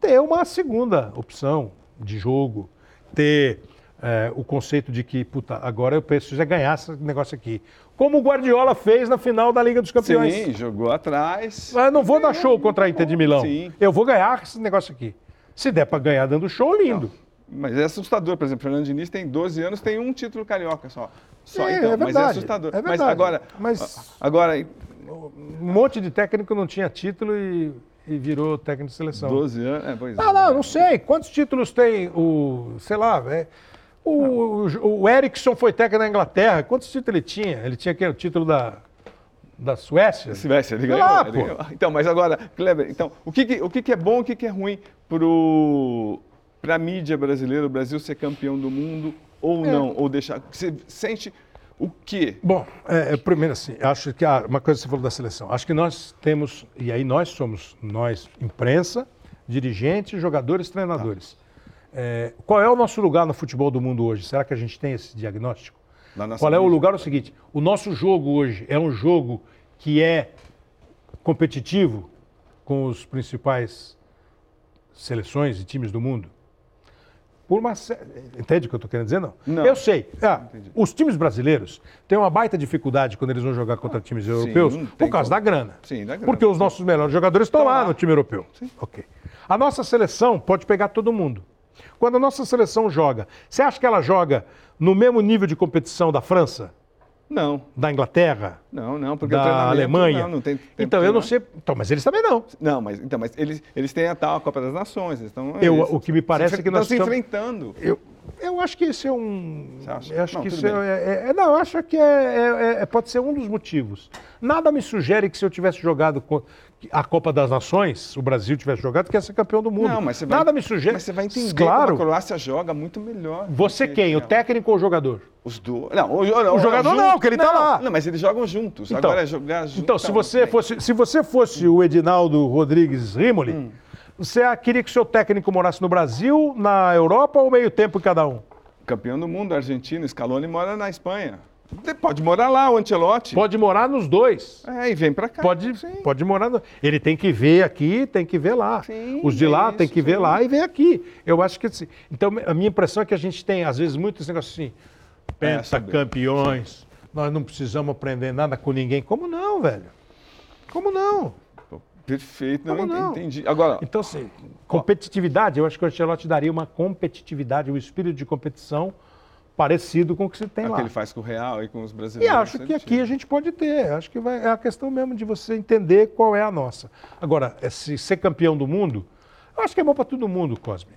ter uma segunda opção de jogo, ter eh, o conceito de que, puta, agora eu preciso é ganhar esse negócio aqui. Como o Guardiola fez na final da Liga dos Campeões. Sim, jogou atrás. Mas eu não vou dar show contra a Inter de Milão. Sim. Eu vou ganhar esse negócio aqui. Se der para ganhar dando show, lindo. Mas é assustador, por exemplo, Fernando Diniz tem 12 anos, tem um título carioca só. Só É, então, é mas é verdade, assustador. é mas verdade. agora, Mas- agora Um monte de técnico não tinha título e, e virou técnico de seleção. 12 anos, é, pois é. Ah, não, não sei. Quantos títulos tem o, sei lá, é, o, o, o Eriksson foi técnico na Inglaterra. Quantos títulos ele tinha? Ele tinha o título da, da Suécia? Tivesse, ele ganhou, lá, ele ganhou. Então, mas agora, Kleber, então, o que, que- o que, que é bom, o que, que é ruim para a mídia brasileira, o Brasil ser campeão do mundo ou É. não? Ou deixar. Você sente o quê? Bom, é, é, primeiro assim, acho que ah, uma coisa que você falou da seleção. Acho que nós temos, e aí nós somos, nós, imprensa, dirigentes, jogadores, treinadores. É, qual é o nosso lugar no futebol do mundo hoje? Será que a gente tem esse diagnóstico? Qual é o lugar? É o seguinte: o nosso jogo hoje é um jogo que é competitivo com os principais seleções e times do mundo? Por uma Entende o que eu estou querendo dizer? Não. Não. Eu sei. Ah, os times brasileiros têm uma baita dificuldade quando eles vão jogar contra times europeus não por causa como. da grana. Sim, da grana, Porque os sim. nossos melhores jogadores estão lá, lá. no time europeu. Ok. A nossa seleção pode pegar todo mundo. Quando a nossa seleção joga, você acha que ela joga no mesmo nível de competição da França, Não, da Inglaterra, não, não, porque da Alemanha? Não, não tem então eu não sei. Então, mas eles também não. Não, mas, então, mas eles, eles têm a tal Copa das Nações. Estão, Eu- eles o que me parece é que nós estão se estamos- enfrentando. Eu, eu acho que esse é um. Você acha? Eu acho Não, que isso é, é- é- Não, eu acho que é, é- é- pode ser um dos motivos. Nada me sugere que se eu tivesse jogado a Copa das Nações, o Brasil tivesse jogado, que ia ser campeão do mundo. Não, mas você vai, Nada me sugere. Mas você vai entender Claro. como a Croácia joga muito melhor. Você que- quem? O técnico ou o jogador? Os dois. Não, o, não, O jogador não, porque ele tá não, lá. Não, mas eles jogam juntos. Então, Agora é jogar juntos. Então, se você fosse, se você fosse o Edinaldo Rodrigues Rimoli, Hum. você queria que o seu técnico morasse no Brasil, na Europa ou meio tempo em cada um? Campeão do mundo, argentino, Scaloni mora na Espanha. Pode morar lá, o Ancelotti. Pode morar nos dois. É, e vem pra cá. Pode, Sim. pode morar. No... Ele tem que ver aqui, tem que ver lá. Sim, Os de é lá isso, tem que ver sim. lá e vem aqui. Eu acho que assim. Então, a minha impressão é que a gente tem, às vezes, muito esse negócio assim: saber. pentacampeões, nós não precisamos aprender nada com ninguém. Como não, velho? Como não? Perfeito, não, não? entendi. Agora, Então, assim, competitividade, eu acho que o Ancelotti daria uma competitividade, um espírito de competição parecido com o que você tem é o lá. que ele faz com o Real e com os E brasileiros. acho que ele aqui tira. a gente pode ter. Acho que vai, é a questão mesmo de você entender qual é a nossa. Agora, esse ser campeão do mundo, eu acho que é bom para todo mundo, Cosme.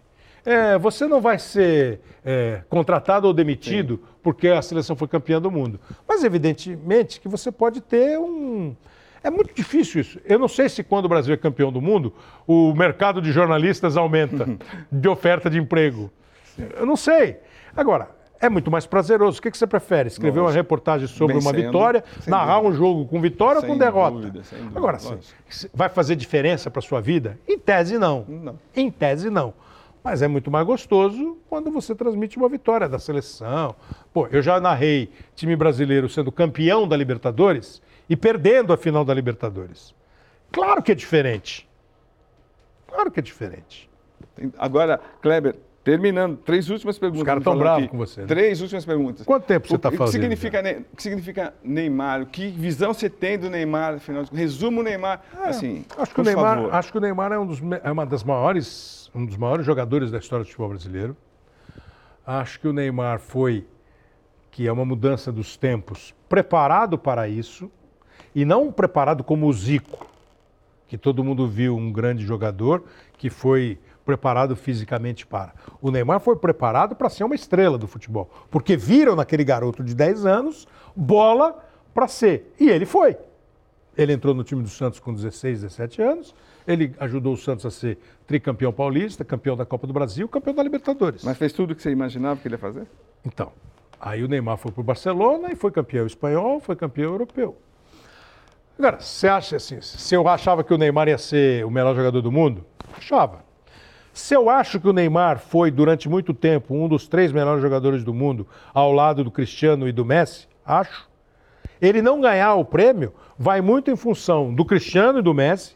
É, você não vai ser é, contratado ou demitido porque a seleção foi campeã do mundo. Mas, evidentemente, que você pode ter um. É muito difícil isso. Eu não sei se quando o Brasil é campeão do mundo, o mercado de jornalistas aumenta de oferta de emprego. Eu não sei. Agora, é muito mais prazeroso. O que, que você prefere? Escrever uma Lógico. reportagem sobre uma vitória, narrar dúvida. um jogo com vitória ou Sem com derrota? dúvida, sem dúvida, Agora, assim, vai fazer diferença para sua vida? Em tese, não. Não. Em tese, não. Mas é muito mais gostoso quando você transmite uma vitória da seleção. Pô, eu já narrei time brasileiro sendo campeão da Libertadores e perdendo a final da Libertadores. Claro que é diferente. Claro que é diferente. Agora, Kleber, terminando, três últimas perguntas. caras me tão falando bravos com você, né? Três últimas perguntas. Quanto tempo você O- tá o que fazendo Significa, Ne- o que significa Neymar? Que visão você tem do Neymar? Afinal, de- resuma o Neymar. assim, É, Acho que, o Neymar, favor. acho que o Neymar é, um dos, é uma das maiores, um dos maiores jogadores da história do futebol brasileiro. Acho que o Neymar foi, que é uma mudança dos tempos, preparado para isso, e não preparado como o Zico, que todo mundo viu um grande jogador que foi preparado fisicamente para. O Neymar foi preparado para ser uma estrela do futebol, porque viram naquele garoto de 10 anos bola para ser. E ele foi. Ele entrou no time do Santos com 16, 17 anos. Ele ajudou o Santos a ser tricampeão paulista, campeão da Copa do Brasil, campeão da Libertadores. Mas fez tudo o que você imaginava que ele ia fazer? Então, aí o Neymar foi para o Barcelona e foi campeão espanhol, foi campeão europeu. Agora, você acha assim, se eu achava que o Neymar ia ser o melhor jogador do mundo? Achava. Se eu acho que o Neymar foi, durante muito tempo, um dos três melhores jogadores do mundo, ao lado do Cristiano e do Messi, acho. Ele não ganhar o prêmio vai muito em função do Cristiano e do Messi.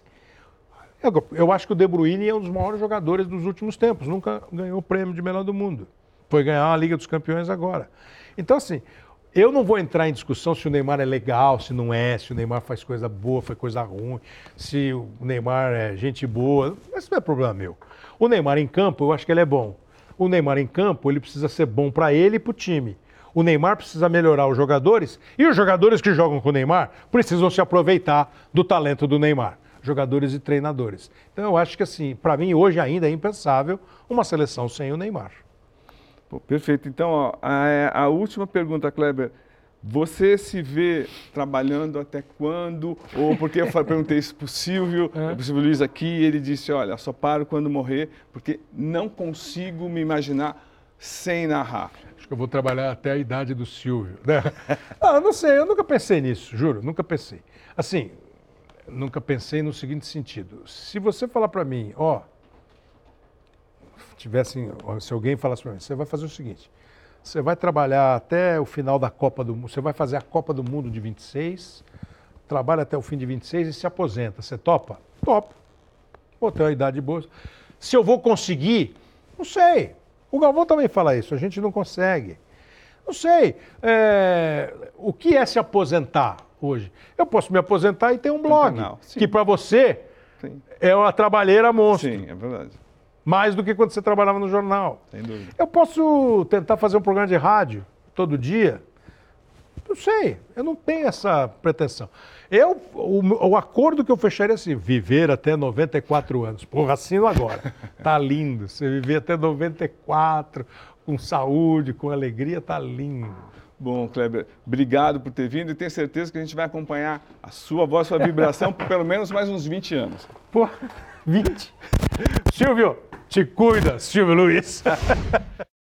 Eu, eu acho que o De Bruyne é um dos maiores jogadores dos últimos tempos, nunca ganhou o prêmio de melhor do mundo. Foi ganhar a Liga dos Campeões agora. Então, assim, eu não vou entrar em discussão se o Neymar é legal, se não é, se o Neymar faz coisa boa, faz coisa ruim, se o Neymar é gente boa. Esse não é problema meu. O Neymar em campo, eu acho que ele é bom. O Neymar em campo, ele precisa ser bom para ele e para o time. O Neymar precisa melhorar os jogadores e os jogadores que jogam com o Neymar precisam se aproveitar do talento do Neymar, jogadores e treinadores. Então eu acho que assim, para mim hoje ainda é impensável uma seleção sem o Neymar. Pô, perfeito. Então, ó, a, a última pergunta, Kleber. Você se vê trabalhando até quando? Ou porque eu perguntei isso para o Silvio, é. o Silvio Luiz aqui, e ele disse, olha, só paro quando morrer, porque não consigo me imaginar sem narrar. Acho que eu vou trabalhar até a idade do Silvio. Né? ah, não sei, eu nunca pensei nisso, juro, nunca pensei. Assim, nunca pensei no seguinte sentido. Se você falar para mim, ó, tivesse, se alguém falasse para mim, você vai fazer o seguinte, você vai trabalhar até o final da Copa do Mundo, você vai fazer a Copa do Mundo de 26, trabalha até o fim de 26 e se aposenta. Você topa? Topo. Vou ter uma idade boa. Se eu vou conseguir, não sei. O Galvão também fala isso, a gente não consegue. Não sei. É, o que é se aposentar hoje? Eu posso me aposentar e ter um blog, que para você Sim. é uma trabalheira monstro. Sim, é verdade. Mais do que quando você trabalhava no jornal. Sem dúvida. Eu posso tentar fazer um programa de rádio todo dia. Não sei, eu não tenho essa pretensão. Eu, o, o, acordo que eu fecharia é assim, viver até 94 anos. Porra, assino agora. Tá lindo. Você viver até 94, com saúde, com alegria, tá lindo. Bom, Kleber, obrigado por ter vindo e tenho certeza que a gente vai acompanhar a sua voz, sua vibração por pelo menos mais uns 20 anos. Pô, 20? Silvio, te cuida, Silvio Luiz.